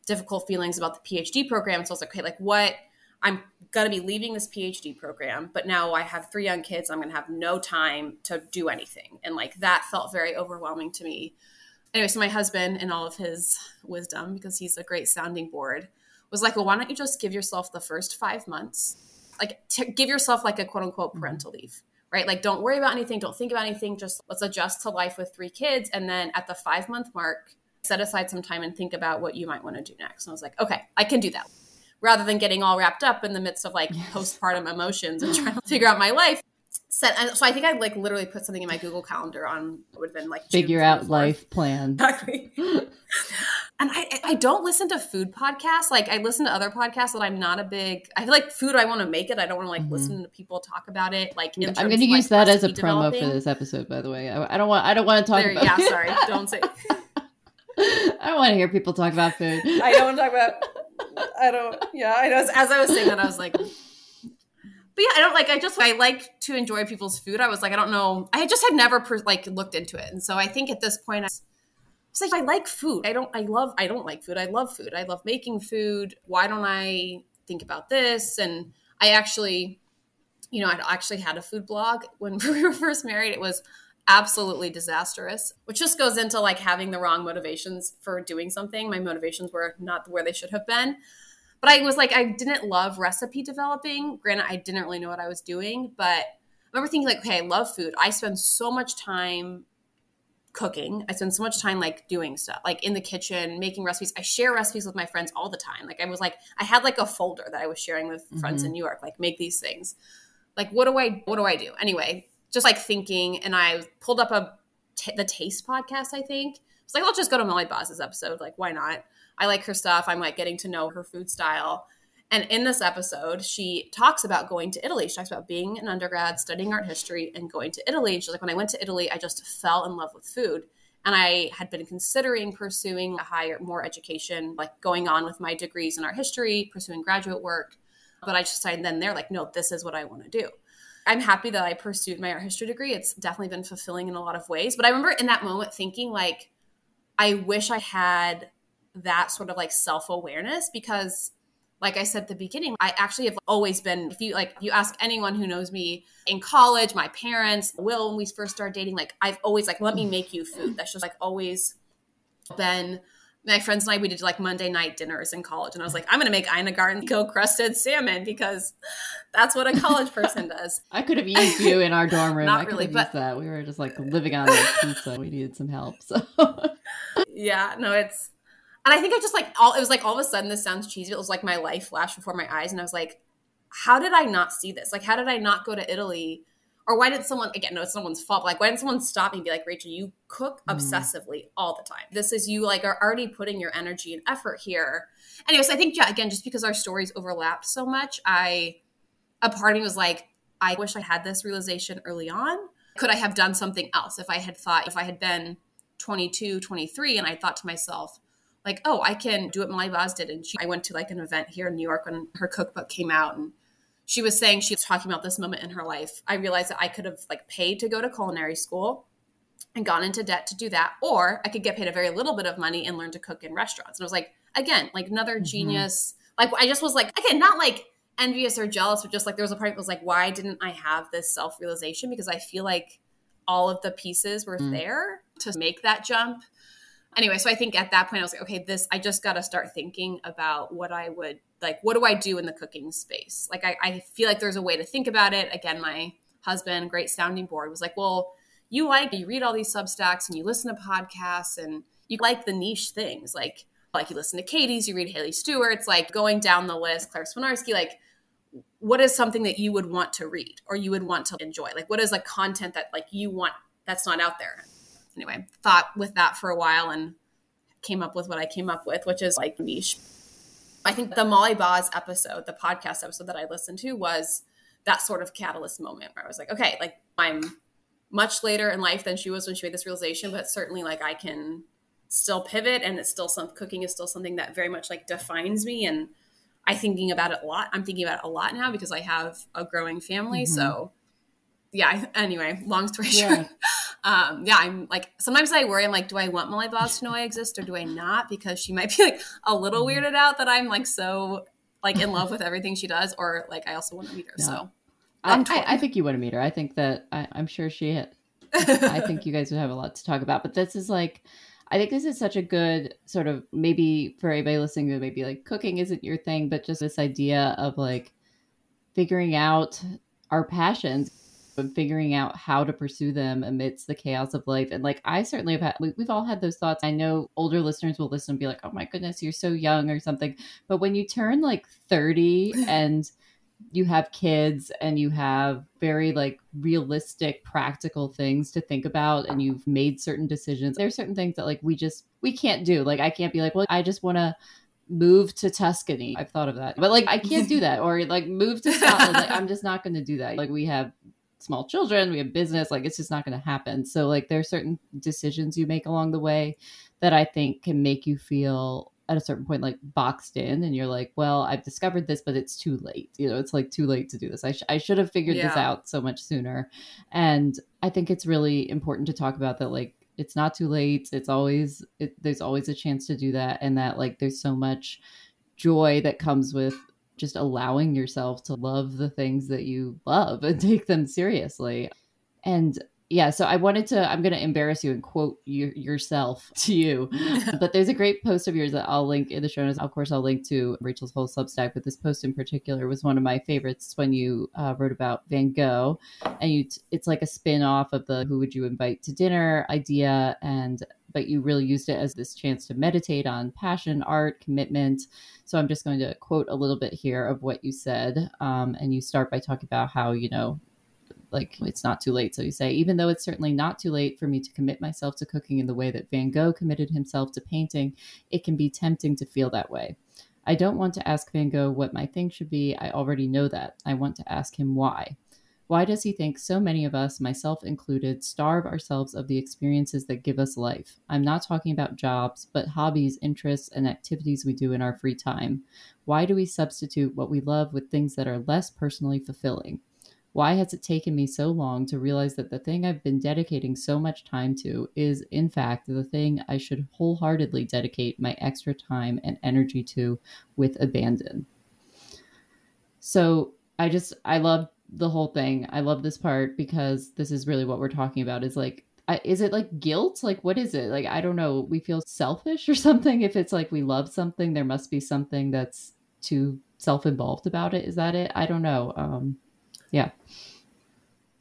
difficult feelings about the phd program. So i was like okay like what i'm going to be leaving this phd program but now i have three young kids. I'm going to have no time to do anything. And like that felt very overwhelming to me. Anyway, so my husband, and all of his wisdom, because he's a great sounding board, was like, well, why don't you just give yourself the first five months? Like, t- give yourself like a quote unquote mm-hmm. parental leave, right? Like, don't worry about anything, don't think about anything, just let's adjust to life with three kids. And then at the five month mark, set aside some time and think about what you might want to do next. And I was like, okay, I can do that. Rather than getting all wrapped up in the midst of like postpartum emotions and trying to figure out my life. Set, so I think I like literally put something in my Google Calendar on what would have been like Figure out 24th. life plan. Exactly. and I, I don't listen to food podcasts. Like I listen to other podcasts that I'm not a big. I feel like food. I want to make it. I don't want to like listen to people talk about it. Like in Mm-hmm. I'm going to of, like, use that as a recipe promo for this episode. By the way, I, I don't want. I don't want to talk There- about. yeah, sorry. Don't say. I don't want to hear people talk about food. I don't want to talk about. I don't. Yeah, I know. As I was saying that, I was like. But yeah, I don't like. I just I like to enjoy people's food. I was like, I don't know. I just had never per, like looked into it, and so I think at this point, I was like, I like food. I don't. I love. I don't like food. I love food. I love making food. Why don't I think about this? And I actually, you know, I actually had a food blog when we were first married. It was absolutely disastrous, which just goes into like having the wrong motivations for doing something. My motivations were not where they should have been. But I was like, I didn't love recipe developing. Granted, I didn't really know what I was doing, but I remember thinking like, okay, I love food. I spend so much time cooking. I spend so much time like doing stuff, like in the kitchen, making recipes. I share recipes with my friends all the time. Like I was like, I had like a folder that I was sharing with friends in mm-hmm. New York, like make these things. Like, what do I, what do I do? Anyway, just like thinking, and I pulled up a t- the Taste podcast, I think, was like, I'll just go to Molly Baz's episode. Like, why not? I like her stuff. I'm like getting to know her food style. And in this episode, she talks about going to Italy. She talks about being an undergrad, studying art history, and going to Italy. And she's like, when I went to Italy, I just fell in love with food. And I had been considering pursuing a higher, more education, like going on with my degrees in art history, pursuing graduate work. But I just decided then they're like, no, this is what I want to do. I'm happy that I pursued my art history degree. It's definitely been fulfilling in a lot of ways. But I remember in that moment thinking, like, I wish I had that sort of like self awareness because like I said at the beginning, I actually have always been, if you like, if you ask anyone who knows me in college, my parents, Will, when we first started dating, like, I've always, like, let me make you food. That's just like always been my friends and I, we did like Monday night dinners in college. And I was like, I'm going to make Ina Garten go crusted salmon because that's what a college person does. I could have used you in our dorm room. Not I could really, have but- used that. We were just like living on like pizza. We needed some help. So yeah, no, it's, and I think I just like all, it was like all of a sudden, this sounds cheesy. It was like my life flashed before my eyes. And I was like, how did I not see this? Like, how did I not go to Italy? Or why did someone, again, no, it's someone's fault. But like, why didn't someone stop me and be like, Rachel, you cook mm. obsessively all the time. This is you like are already putting your energy and effort here. Anyways, I think, yeah, again, just because our stories overlapped so much, I, a part of me was like, I wish I had this realization early on. Could I have done something else if I had thought, if I had been 22, 23, and I thought to myself, like, oh, I can do what Molly Baz did. And she, I went to like an event here in New York when her cookbook came out and she was saying she was talking about this moment in her life. I realized that I could have like paid to go to culinary school and gone into debt to do that, or I could get paid a very little bit of money and learn to cook in restaurants. And I was like, again, like another mm-hmm. genius. Like I just was like, again, not like envious or jealous, but just like there was a part that was like, why didn't I have this self realization? Because I feel like all of the pieces were mm. there to make that jump. Anyway, so I think at that point I was like, okay, this I just got to start thinking about what I would like. What do I do in the cooking space? Like, I, I feel like there's a way to think about it. Again, my husband, great sounding board, was like, well, you like you read all these Substacks and you listen to podcasts and you like the niche things, like like you listen to Katie's, you read Haley Stewart's, like going down the list, Claire Swinarski, like what is something that you would want to read or you would want to enjoy? Like what is like content that like you want that's not out there? Anyway, thought with that for a while and came up with what I came up with, which is like niche. I think the Molly Baz episode, the podcast episode that I listened to was that sort of catalyst moment where I was like, okay, like I'm much later in life than she was when she made this realization, but certainly like I can still pivot and it's still some cooking is still something that very much like defines me and I thinking about it a lot. I'm thinking about it a lot now because I have a growing family. Mm-hmm. So yeah, anyway, long story Yeah. short. Um, yeah, I'm like sometimes I worry. I'm like, do I want Molly Baz to know I exist or do I not? Because she might be like a little Mm-hmm. weirded out that I'm like so like in love with everything she does, or like I also want to meet her. No. So I, I'm I. I think you want to meet her. I think that I, I'm sure she. I think you guys would have a lot to talk about. But this is like, I think this is such a good sort of maybe for anybody listening who maybe like cooking isn't your thing, but just this idea of like figuring out our passions and figuring out how to pursue them amidst the chaos of life. And like, I certainly have had, we, we've all had those thoughts. I know older listeners will listen and be like, oh my goodness, you're so young or something. But when you turn like 30 and you have kids and you have very like realistic practical things to think about and you've made certain decisions there's certain things that like we just we can't do like i can't be like well i just want to move to tuscany i've thought of that but like i can't do that or like move to scotland like i'm just not going to do that like we have small children we have business like it's just not going to happen. So like there are certain decisions you make along the way that i think can make you feel at a certain point like boxed in and you're like well i've discovered this but it's too late. You know it's like too late to do this. I, sh- I should have figured this out so much sooner. And i think it's really important to talk about that like it's not too late. It's always it, there's always a chance to do that and that like there's so much joy that comes with just allowing yourself to love the things that you love and take them seriously. And yeah so i wanted to i'm going to embarrass you and quote you, yourself to you but there's a great post of yours that I'll link in the show notes. Of course, I'll link to Rachel's whole Substack, but this post in particular was one of my favorites when you uh, wrote about Van Gogh, and you t- it's like a spin off of the "Who would you invite to dinner?" idea, and but you really used it as this chance to meditate on passion, art, commitment. So I'm just going to quote a little bit here of what you said, um, and you start by talking about how you know like it's not too late so you say even though it's certainly not too late for me to commit myself to cooking in the way that van gogh committed himself to painting it can be tempting to feel that way i don't want to ask van gogh what my thing should be i already know that i want to ask him why why does he think so many of us, myself included, starve ourselves of the experiences that give us life? I'm not talking about jobs, but hobbies, interests, and activities we do in our free time. Why do we substitute what we love with things that are less personally fulfilling? Why has it taken me so long to realize that the thing I've been dedicating so much time to is, in fact, the thing I should wholeheartedly dedicate my extra time and energy to with abandon? So I just, I love the whole thing. I love this part because this is really what we're talking about is like is it like guilt? Like what is it? Like I don't know, we feel selfish or something if it's like we love something, there must be something that's too self-involved about it. Is that it? I don't know. Um yeah.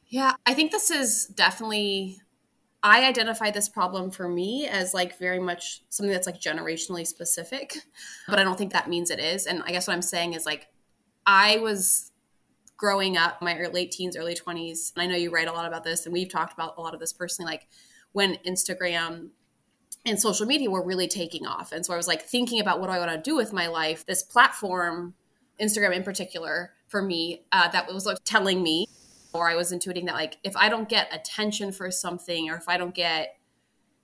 Yeah, I think this is definitely I identify this problem for me as like very much something that's like generationally specific, but I don't think that means it is. And I guess what I'm saying is like I was growing up, my late teens, early 20s, and I know you write a lot about this, and we've talked about a lot of this personally, like when Instagram and social media were really taking off. And so I was like thinking about what do I want to do with my life. This platform, Instagram in particular, for me, uh, that was like telling me, or I was intuiting that like if I don't get attention for something, or if I don't get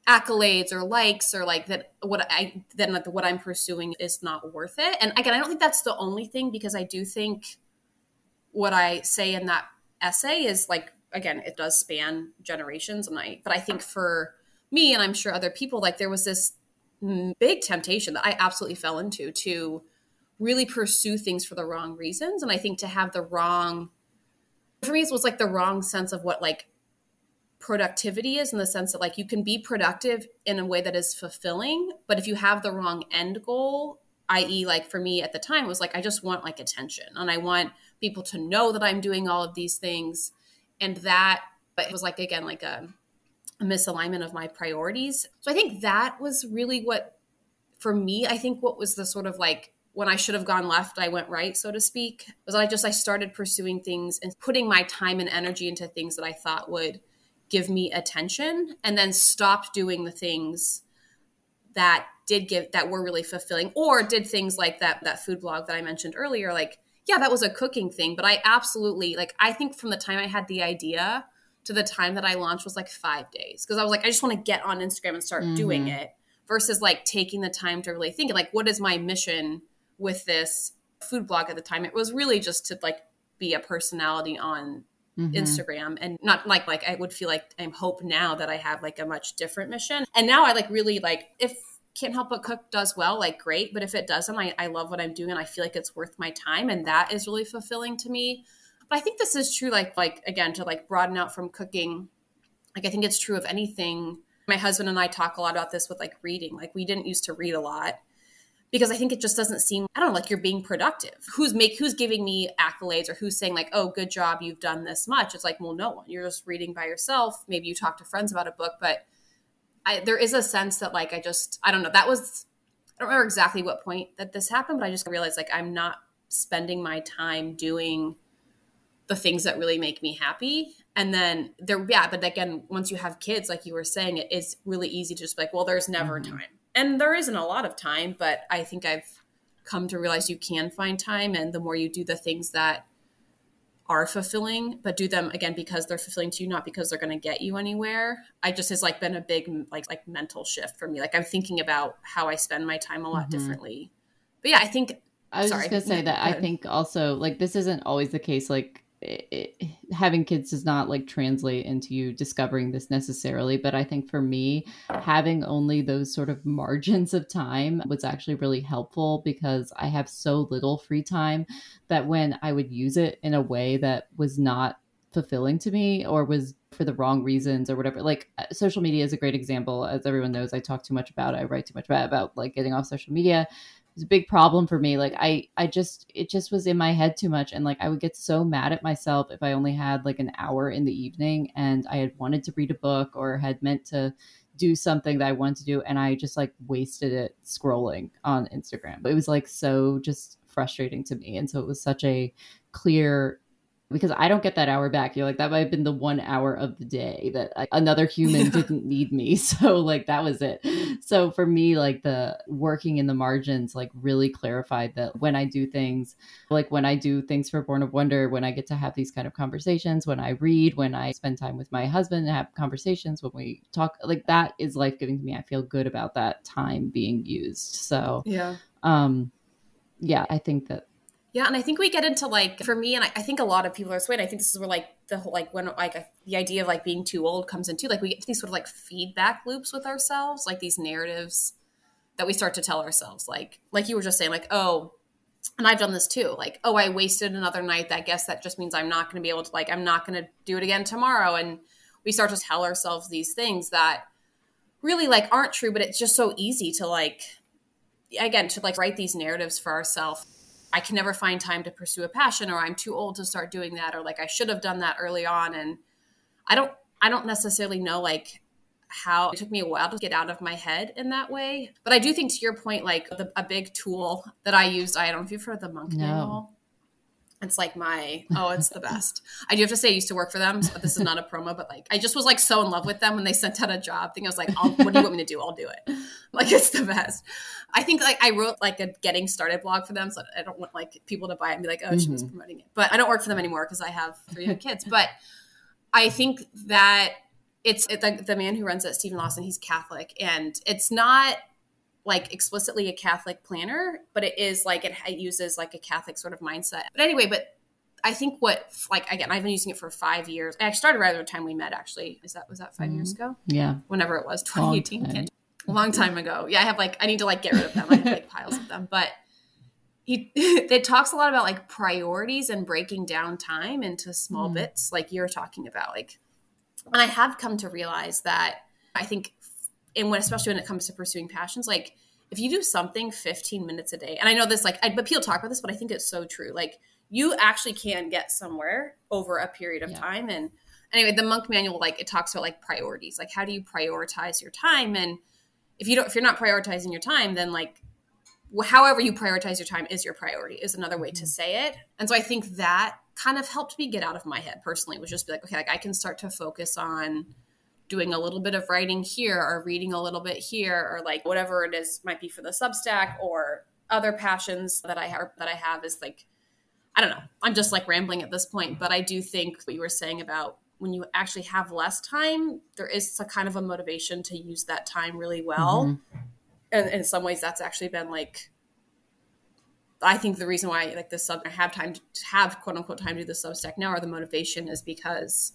accolades or likes or like that what i then what i'm pursuing is not worth it. And again i don't think that's the only thing because i do think what I say in that essay is like again, it does span generations and I but I think for me and I'm sure other people like there was this big temptation that I absolutely fell into to really pursue things for the wrong reasons and I think to have the wrong for me it was like the wrong sense of what like productivity is in the sense that like you can be productive in a way that is fulfilling but if you have the wrong end goal i.e like for me at the time was like i just want like attention and i want people to know that I'm doing all of these things. And that but it was like again like a, a misalignment of my priorities. So I think that was really what for me, I think what was the sort of like when I should have gone left, I went right, so to speak. Was I just I started pursuing things and putting my time and energy into things that I thought would give me attention and then stopped doing the things that did give that were really fulfilling or did things like that that food blog that I mentioned earlier like yeah, that was a cooking thing, but I absolutely like I think from the time I had the idea to the time that I launched was like 5 days because I was like I just want to get on Instagram and start mm-hmm. doing it versus like taking the time to really think like what is my mission with this food blog at the time. It was really just to like be a personality on Mm-hmm. Instagram and not like like I would feel like I hope now that I have like a much different mission. And now I like really like if can't help but cook does well, like great. But if it doesn't, I, I love what I'm doing and I feel like it's worth my time. And that is really fulfilling to me. But I think this is true, like, like again, to like broaden out from cooking. Like I think it's true of anything. My husband and I talk a lot about this with like reading. Like we didn't used to read a lot because I think it just doesn't seem I don't know like you're being productive. Who's make who's giving me accolades or who's saying like, "Oh, good job, you've done this much." It's like, "Well, no one. You're just reading by yourself. Maybe you talk to friends about a book, but I, there is a sense that like I just I don't know that was I don't remember exactly what point that this happened, but I just realized like I'm not spending my time doing the things that really make me happy. And then there, yeah, but again, once you have kids, like you were saying, it is really easy to just be like, well, there's never mm-hmm. time. And there isn't a lot of time, but I think I've come to realize you can find time. And the more you do the things that are fulfilling, but do them again because they're fulfilling to you, not because they're going to get you anywhere. I just has like been a big like like mental shift for me. Like I'm thinking about how I spend my time a lot mm-hmm. differently. But yeah, I think I was sorry. just gonna say that I think also like this isn't always the case. Like it, having kids does not like translate into you discovering this necessarily but i think for me having only those sort of margins of time was actually really helpful because i have so little free time that when i would use it in a way that was not fulfilling to me or was for the wrong reasons or whatever like uh, social media is a great example. As everyone knows i talk too much about it i write too much about, about like getting off social media was a big problem for me. Like i i just it just was in my head too much. And like i would get so mad at myself if i only had like an hour in the evening and i had wanted to read a book or had meant to do something that i wanted to do. And i just like wasted it scrolling on instagram. But it was like so just frustrating to me. And so it was such a clear because I don't get that hour back. You're like, that might have been the one hour of the day that I, another human didn't need me. So, like, that was it. So, for me, like, the working in the margins, like, really clarified that when I do things, like, when I do things for Born of Wonder, when I get to have these kind of conversations, when I read, when I spend time with my husband and have conversations, when we talk, like, that is life giving to me. I feel good about that time being used. So, Yeah. um, yeah, I think that Yeah, and I think we get into like for me, and I, I think a lot of people are sweet. I think this is where like the whole like when like a, the idea of like being too old comes into like we get these sort of like feedback loops with ourselves, like these narratives that we start to tell ourselves, like like you were just saying, like oh, and I've done this too, like oh, I wasted another night. I guess that just means I'm not going to be able to like I'm not going to do it again tomorrow, and we start to tell ourselves these things that really like aren't true, but it's just so easy to like again to like write these narratives for ourselves I can never find time to pursue a passion or I'm too old to start doing that or like I should have done that early on and I don't I don't necessarily know like how it took me a while to get out of my head in that way. But I do think to your point like the, a big tool that I used I don't know if you've heard of the monk No. manual. It's like my oh, it's the best. I do have to say I used to work for them. So this is not a promo, but like I just was like so in love with them when they sent out a job thing. I was like, I'll, what do you want me to do? I'll do it. Like it's the best. I think like I wrote like a getting started blog for them, so I don't want like people to buy it and be like, oh, she was mm-hmm. promoting it. But I don't work for them anymore because I have three young kids. But I think that it's it, the, the man who runs it, Stephen Lawson. He's Catholic, and it's not like explicitly a Catholic planner, but it is like it, it uses like a Catholic sort of mindset. But anyway, but I think what like again, I've been using it for five years. I started right around the time we met. Actually, is that was that 5 years ago? yeah, Whenever it was, 2018. A long time ago. Yeah, I have like I need to like get rid of them. I have like piles of them, but he it talks a lot about like priorities and breaking down time into small Mm. bits like you're talking about like and i have come to realize that i think and when especially when it comes to pursuing passions like if you do something 15 minutes a day and i know this like I, but people talk about this but i think it's so true. Like you actually can get somewhere over a period of Yeah. time and anyway the monk manual like it talks about like priorities like how do you prioritize your time? And if you don't if you're not prioritizing your time then like however you prioritize your time is your priority is another way to mm-hmm. say it. And so i think that kind of helped me get out of my head personally was just be like okay like i can start to focus on doing a little bit of writing here or reading a little bit here or like whatever it is might be for the substack or other passions that i have that i have is like i don't know. I'm just like rambling at this point but i do think what you were saying about when you actually have less time there is a kind of a motivation to use that time really well. Mm-hmm. And in some ways that's actually been like I think the reason why like this sub I have time to have quote unquote time to do the Substack now or the motivation is because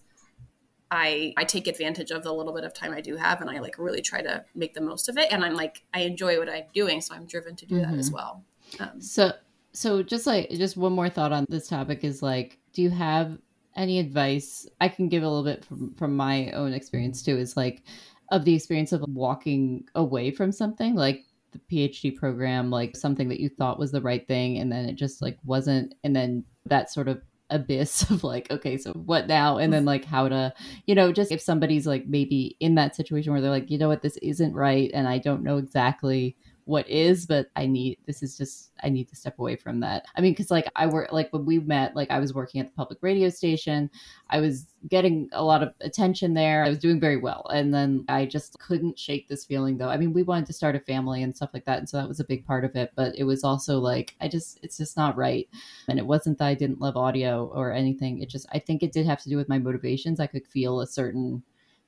I I take advantage of the little bit of time I do have and I like really try to make the most of it and I'm like I enjoy what I'm doing so I'm driven to do that as well. Um, So, so just like just one more thought on this topic is like, do you have any advice? I can give a little bit from from my own experience too. Is like of the experience of walking away from something like the PhD program, like something that you thought was the right thing, and then it just like wasn't, and then that sort of abyss of like okay so what now? And then mm-hmm. like how to you know just if somebody's like maybe in that situation where they're like you know what? This isn't right and i don't know exactly what is but i need this is just i need to step away from that. I mean because like i work like when we met like i was working at the public radio station. I was getting a lot of attention there. I was doing very well. And then i just couldn't shake this feeling though. I mean we wanted to start a family and stuff like that and so that was a big part of it. But it was also like i just it's just not right. And it wasn't that i didn't love audio or anything. It just i think it did have to do with my motivations. I could feel a certain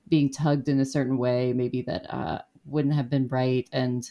being tugged in a certain way maybe that uh wouldn't have been right. And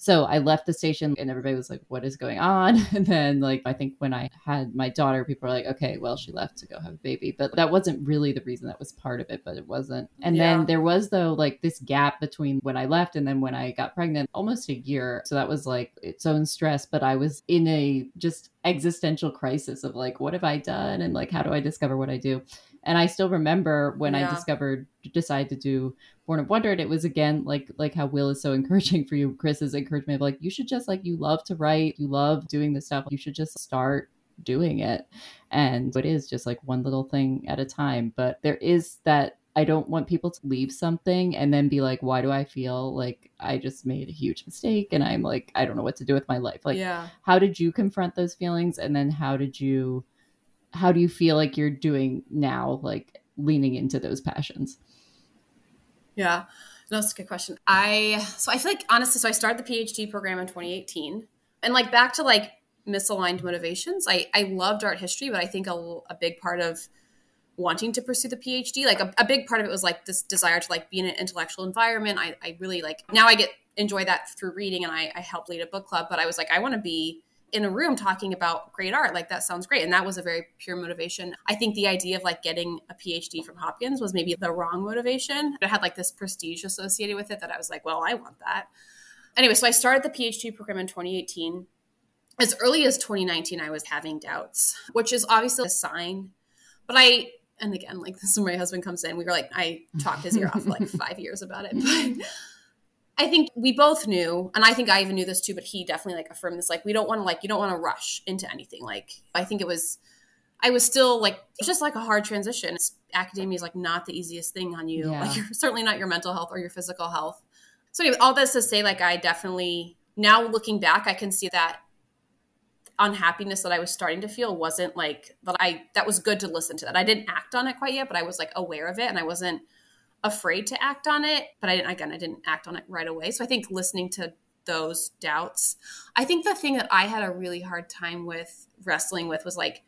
so I left the station and everybody was like, what is going on? And then, like, I think when I had my daughter, people were like, okay, well, she left to go have a baby. But that wasn't really the reason that was part of it, but it wasn't. And Yeah. then there was, though, like this gap between when I left and then when I got pregnant, almost a year. So that was like its own stress. But I was in a just existential crisis of like, what have I done? And like, how do I discover what I do? And I still remember when I discovered, decided to do Born of Wonder, and it was again like like how Will is so encouraging for you. Chris's encouragement of like you should just like you love to write, you love doing this stuff. You should just start doing it, and it is just like one little thing at a time. But there is that I don't want people to leave something and then be like, why do I feel like I just made a huge mistake and I'm like I don't know what to do with my life. Like yeah. how did you confront those feelings and then how did you how do you feel like you're doing now, like leaning into those passions? Yeah. No, that's a good question. I so I feel like honestly, so I started the PhD program in 2018, and like back to like misaligned motivations. I I loved art history, but I think a, a big part of wanting to pursue the PhD, like a, a, big part of it was like this desire to like be in an intellectual environment. I, I really like now I get enjoy that through reading, and I, I help lead a book club. But I was like, I want to be in a room talking about great art like that sounds great. And that was a very pure motivation. I think the idea of like getting a phd from hopkins was maybe the wrong motivation. It had like this prestige associated with it that i was like well i want that. Anyway so i started the phd program in 2018 as early as 2019 i was having doubts which is obviously a sign. But i and again like this is where my husband comes in. We were like i talked his ear off for like five years about it. But I think we both knew, and I think I even knew this too, but he definitely like affirmed this. Like, we don't want to like you don't want to rush into anything. Like, I think it was, I was still like it's just like a hard transition. It's, academia is like not the easiest thing on you. Yeah. Like, you're certainly not your mental health or your physical health. So anyway, all this to say, like, I definitely now looking back, I can see that unhappiness that I was starting to feel wasn't like that. I that was good to listen to that. I didn't act on it quite yet, but I was like aware of it, and I wasn't afraid to act on it, but I didn't, again, I didn't act on it right away. So I think listening to those doubts, I think the thing that I had a really hard time with wrestling with was like,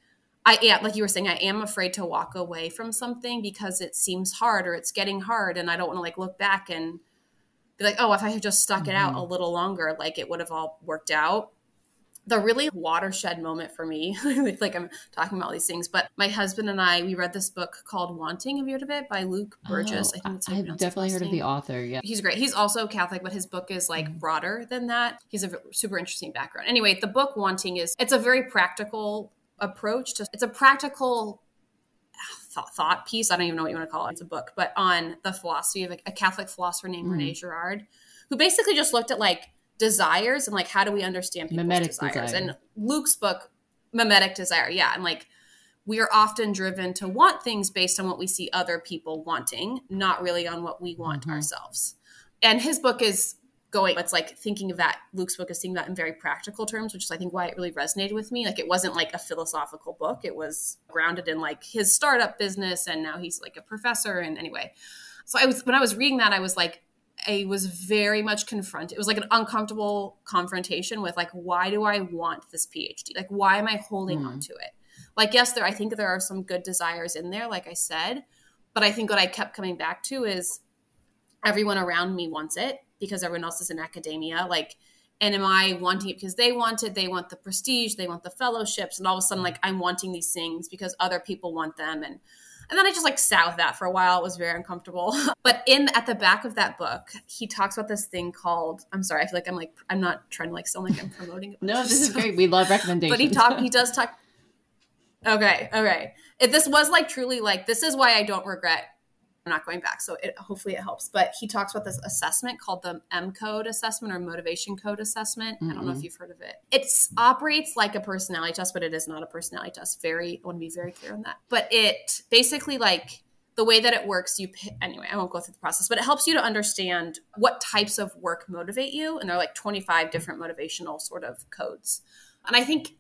I am, like you were saying, I am afraid to walk away from something because it seems hard or it's getting hard. And I don't want to like look back and be like, oh, if I had just stuck it out a mm-hmm. little longer, like it would have all worked out the really watershed moment for me, like I'm talking about all these things, but my husband and I, we read this book called Wanting. Have you heard of it by Luke Burgis. Oh, I think I've definitely heard name. of the author. Yeah. He's great. He's also Catholic, but his book is like mm-hmm. broader than that. He's a super interesting background. Anyway, the book Wanting is, it's a very practical approach to, it's a practical thought, thought piece. I don't even know what you want to call it. It's a book, but on the philosophy of a, a Catholic philosopher named mm. Rene Girard, who basically just looked at like desires and like how do we understand people's mimetic desires? Desire. and luke's book mimetic desire yeah and like we are often driven to want things based on what we see other people wanting not really on what we want mm-hmm. ourselves. And his book is going it's like thinking of that luke's book is thinking that in very practical terms which is i think why it really resonated with me. Like it wasn't like a philosophical book. It was grounded in like his startup business and now he's like a professor and anyway. So i was when i was reading that i was like I was very much confronted. It was like an uncomfortable confrontation with like, why do I want this PhD? Like, why am I holding mm. on to it? Like, yes, there I think there are some good desires in there, like I said, but I think what I kept coming back to is everyone around me wants it because everyone else is in academia. Like, and am I wanting it because they want it? They want the prestige, they want the fellowships, and all of a sudden, like I'm wanting these things because other people want them, and and then I just like sat with that for a while. It was very uncomfortable. but in at the back of that book, he talks about this thing called I'm sorry, I feel like I'm like I'm not trying to like sound like I'm promoting it. no, this is great. We love recommendations. but he talk he does talk Okay, okay. If this was like truly like this is why I don't regret I'm not going back. So it, hopefully it helps. But he talks about this assessment called the M code assessment or motivation code assessment. Mm-hmm. I don't know if you've heard of it. It operates like a personality test, but it is not a personality test. Very, I want to be very clear on that. But it basically like the way that it works, you anyway, I won't go through the process, but it helps you to understand what types of work motivate you. And there are like 25 different motivational sort of codes. And I think,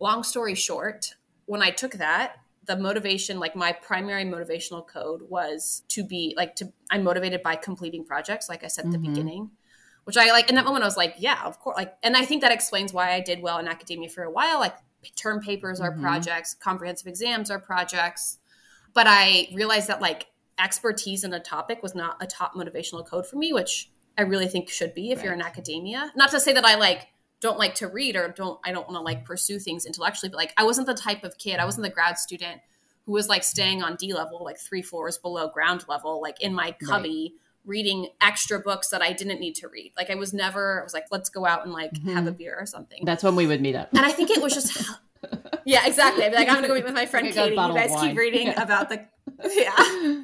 long story short, when I took that, the motivation like my primary motivational code was to be like to i'm motivated by completing projects like i said at the mm-hmm. beginning which i like in that moment i was like yeah of course like and i think that explains why i did well in academia for a while like term papers are mm-hmm. projects comprehensive exams are projects but i realized that like expertise in a topic was not a top motivational code for me which i really think should be if right. you're in academia not to say that i like don't like to read or don't I don't want to like pursue things intellectually, but like I wasn't the type of kid, I wasn't the grad student who was like staying on D level, like three floors below ground level, like in my cubby. Right. reading extra books that I didn't need to read. Like I was never I was like let's go out and like mm-hmm. have a beer or something. That's when we would meet up. And I think it was just Yeah, exactly. I'd be like I'm going to go meet with my friend Katie. You guys keep reading yeah. about the Yeah.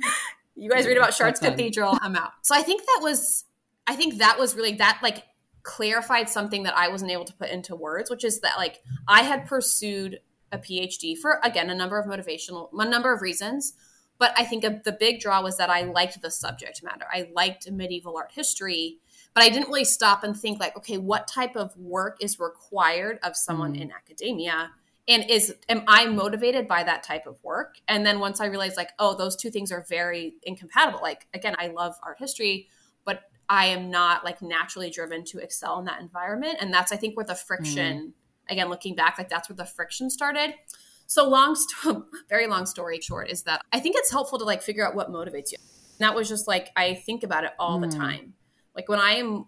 you guys read about Chartres Cathedral. I'm out. So I think that was I think that was really that like clarified something that I wasn't able to put into words, which is that like I had pursued a PhD for again a number of motivational a number of reasons, but I think a, the big draw was that I liked the subject matter. I liked medieval art history, but I didn't really stop and think like, okay, what type of work is required of someone mm. in academia and is am i motivated by that type of work and then once i realized like oh those two things are very incompatible like again i love art history i am not like naturally driven to excel in that environment and that's i think where the friction mm. again looking back like that's where the friction started so long st- very long story short is that i think it's helpful to like figure out what motivates you and that was just like i think about it all mm. the time like when i am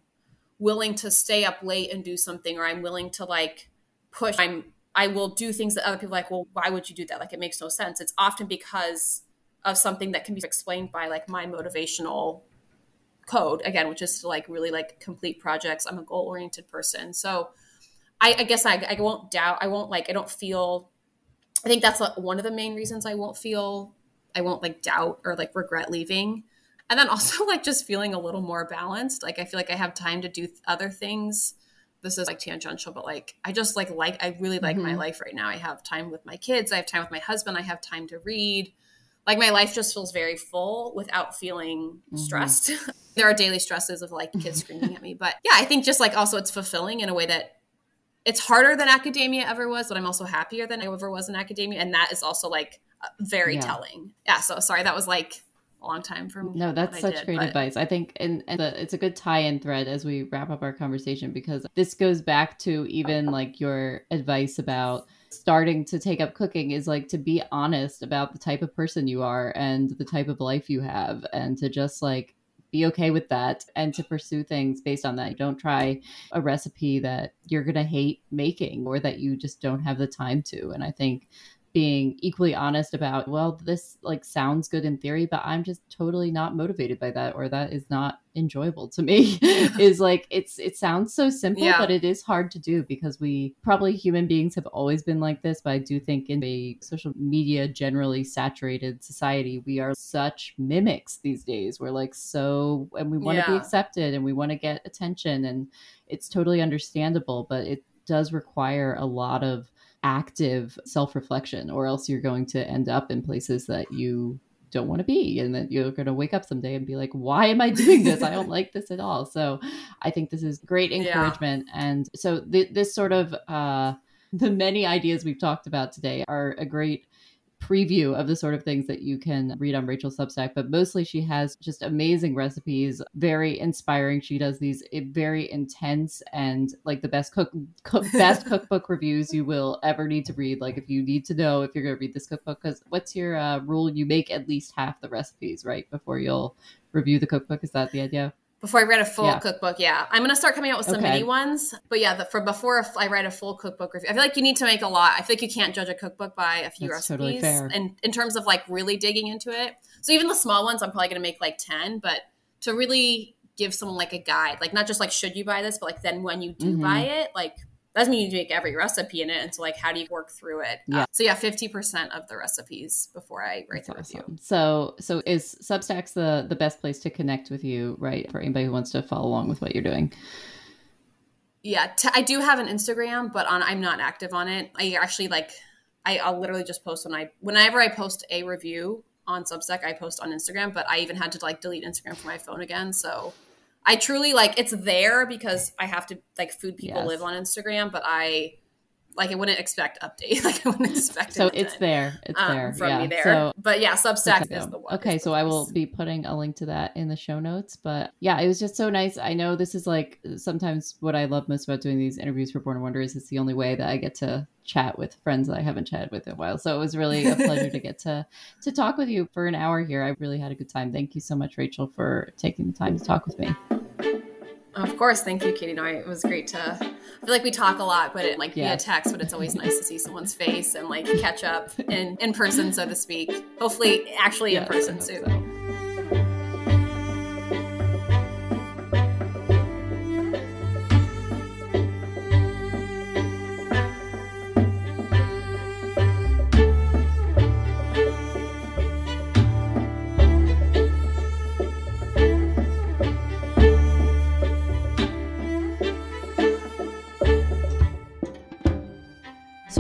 willing to stay up late and do something or i'm willing to like push i'm I will do things that other people like, well, why would you do that? Like, it makes no sense. It's often because of something that can be explained by like my motivational code again, which is to like really like complete projects. I'm a goal oriented person. So I, I guess I, I won't doubt, I won't like, I don't feel, I think that's like one of the main reasons I won't feel, I won't like doubt or like regret leaving. And then also like just feeling a little more balanced. Like I feel like I have time to do other things this is like tangential, but like I just like like I really like mm-hmm. my life right now. I have time with my kids, I have time with my husband, I have time to read. Like my life just feels very full without feeling mm-hmm. stressed. there are daily stresses of like kids screaming at me, but yeah, I think just like also it's fulfilling in a way that it's harder than academia ever was, but I'm also happier than I ever was in academia, and that is also like very yeah. telling. Yeah, so sorry that was like a long time from no that's such did, great but... advice i think and, and the, it's a good tie-in thread as we wrap up our conversation because this goes back to even like your advice about starting to take up cooking is like to be honest about the type of person you are and the type of life you have and to just like be okay with that and to pursue things based on that. Don't try a recipe that you're going to hate making or that you just don't have the time to. And I think being equally honest about well this like sounds good in theory but i'm just totally not motivated by that or that is not enjoyable to me is like it's it sounds so simple yeah. but it is hard to do because we probably human beings have always been like this but i do think in a social media generally saturated society we are such mimics these days we're like so and we want to yeah. be accepted and we want to get attention and it's totally understandable but it does require a lot of active self reflection, or else you're going to end up in places that you don't want to be. And that you're going to wake up someday and be like, why am I doing this? I don't like this at all. So I think this is great encouragement. Yeah. And so th- this sort of, uh, the many ideas we've talked about today are a great preview of the sort of things that you can read on Rachel's Substack, but mostly she has just amazing recipes, very inspiring. She does these eh, very intense and like the best cook, cook best cookbook reviews you will ever need to read. Like if you need to know if you're going to read this cookbook, because what's your uh, rule? You make at least half the recipes right before you'll review the cookbook. Is that the idea? Before I write a full yeah. cookbook. Yeah, I'm gonna start coming out with some okay. mini ones. But yeah, the, for before I write a full cookbook review, I feel like you need to make a lot. I feel like you can't judge a cookbook by a few That's recipes. Totally and in terms of like really digging into it, so even the small ones, I'm probably gonna make like ten. But to really give someone like a guide, like not just like should you buy this, but like then when you do mm-hmm. buy it, like doesn't mean you make every recipe in it. And so, like, how do you work through it? Yeah. Uh, so, yeah, fifty percent of the recipes before I write That's the awesome. review. So, so is Substack's the the best place to connect with you, right? For anybody who wants to follow along with what you're doing. Yeah, t- I do have an Instagram, but on I'm not active on it. I actually like I, I'll literally just post when I whenever I post a review on Substack, I post on Instagram. But I even had to like delete Instagram from my phone again, so I truly like it's there because I have to like food people yes. live on Instagram, but I like I wouldn't expect update. Like I wouldn't expect. It. So it's there. It's um, there from yeah. me there. So, but yeah, Substack is the one. Okay, so I will be putting a link to that in the show notes. But yeah, it was just so nice. I know this is like sometimes what I love most about doing these interviews for Born of Wonder is it's the only way that I get to chat with friends that I haven't chatted with in a while. So it was really a pleasure to get to to talk with you for an hour here. I really had a good time. Thank you so much, Rachel, for taking the time to talk with me. Of course, thank you, Katie. No, it was great to. I feel like we talk a lot, but it like yeah. via text. But it's always nice to see someone's face and like catch up in in person, so to speak. Hopefully, actually in person soon. So.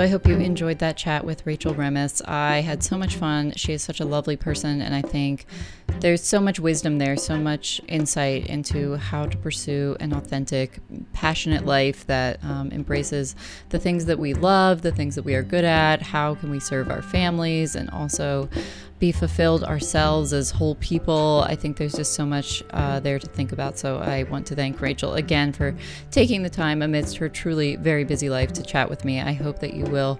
I hope you enjoyed that chat with Rachel Remmes. I had so much fun. She is such a lovely person, and I think there's so much wisdom there, so much insight into how to pursue an authentic, passionate life that um, embraces the things that we love, the things that we are good at, how can we serve our families, and also be fulfilled ourselves as whole people. I think there's just so much uh, there to think about. So I want to thank Rachel again for taking the time amidst her truly very busy life to chat with me. I hope that you will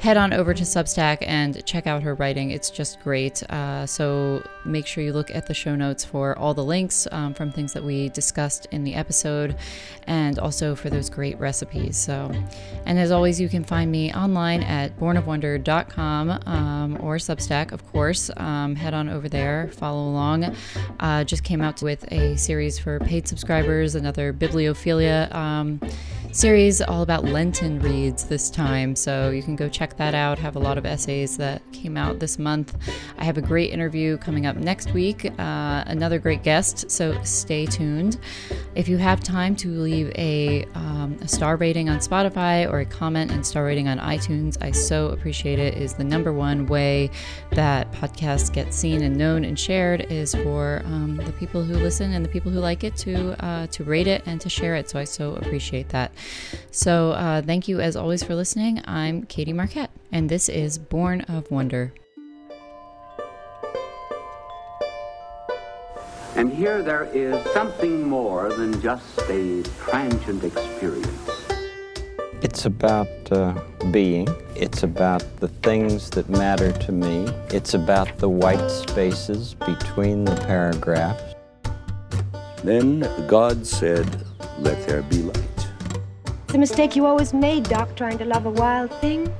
head on over to Substack and check out her writing. It's just great. Uh, so make sure you look at the show notes for all the links um, from things that we discussed in the episode and also for those great recipes. So, and as always, you can find me online at bornofwonder.com um, or Substack, of course um, head on over there, follow along. Uh, just came out with a series for paid subscribers, another bibliophilia um, series all about Lenten reads this time. So you can go check that out. Have a lot of essays that came out this month. I have a great interview coming up next week, uh, another great guest. So stay tuned. If you have time to leave a, um, a star rating on Spotify or a comment and star rating on iTunes, I so appreciate it. Is the number one way that podcasts get seen and known and shared is for um, the people who listen and the people who like it to uh, to rate it and to share it. So I so appreciate that. So, uh, thank you as always for listening. I'm Katie Marquette, and this is Born of Wonder. And here there is something more than just a transient experience. It's about uh, being. It's about the things that matter to me. It's about the white spaces between the paragraphs. Then God said, Let there be light. It's a mistake you always made, Doc, trying to love a wild thing.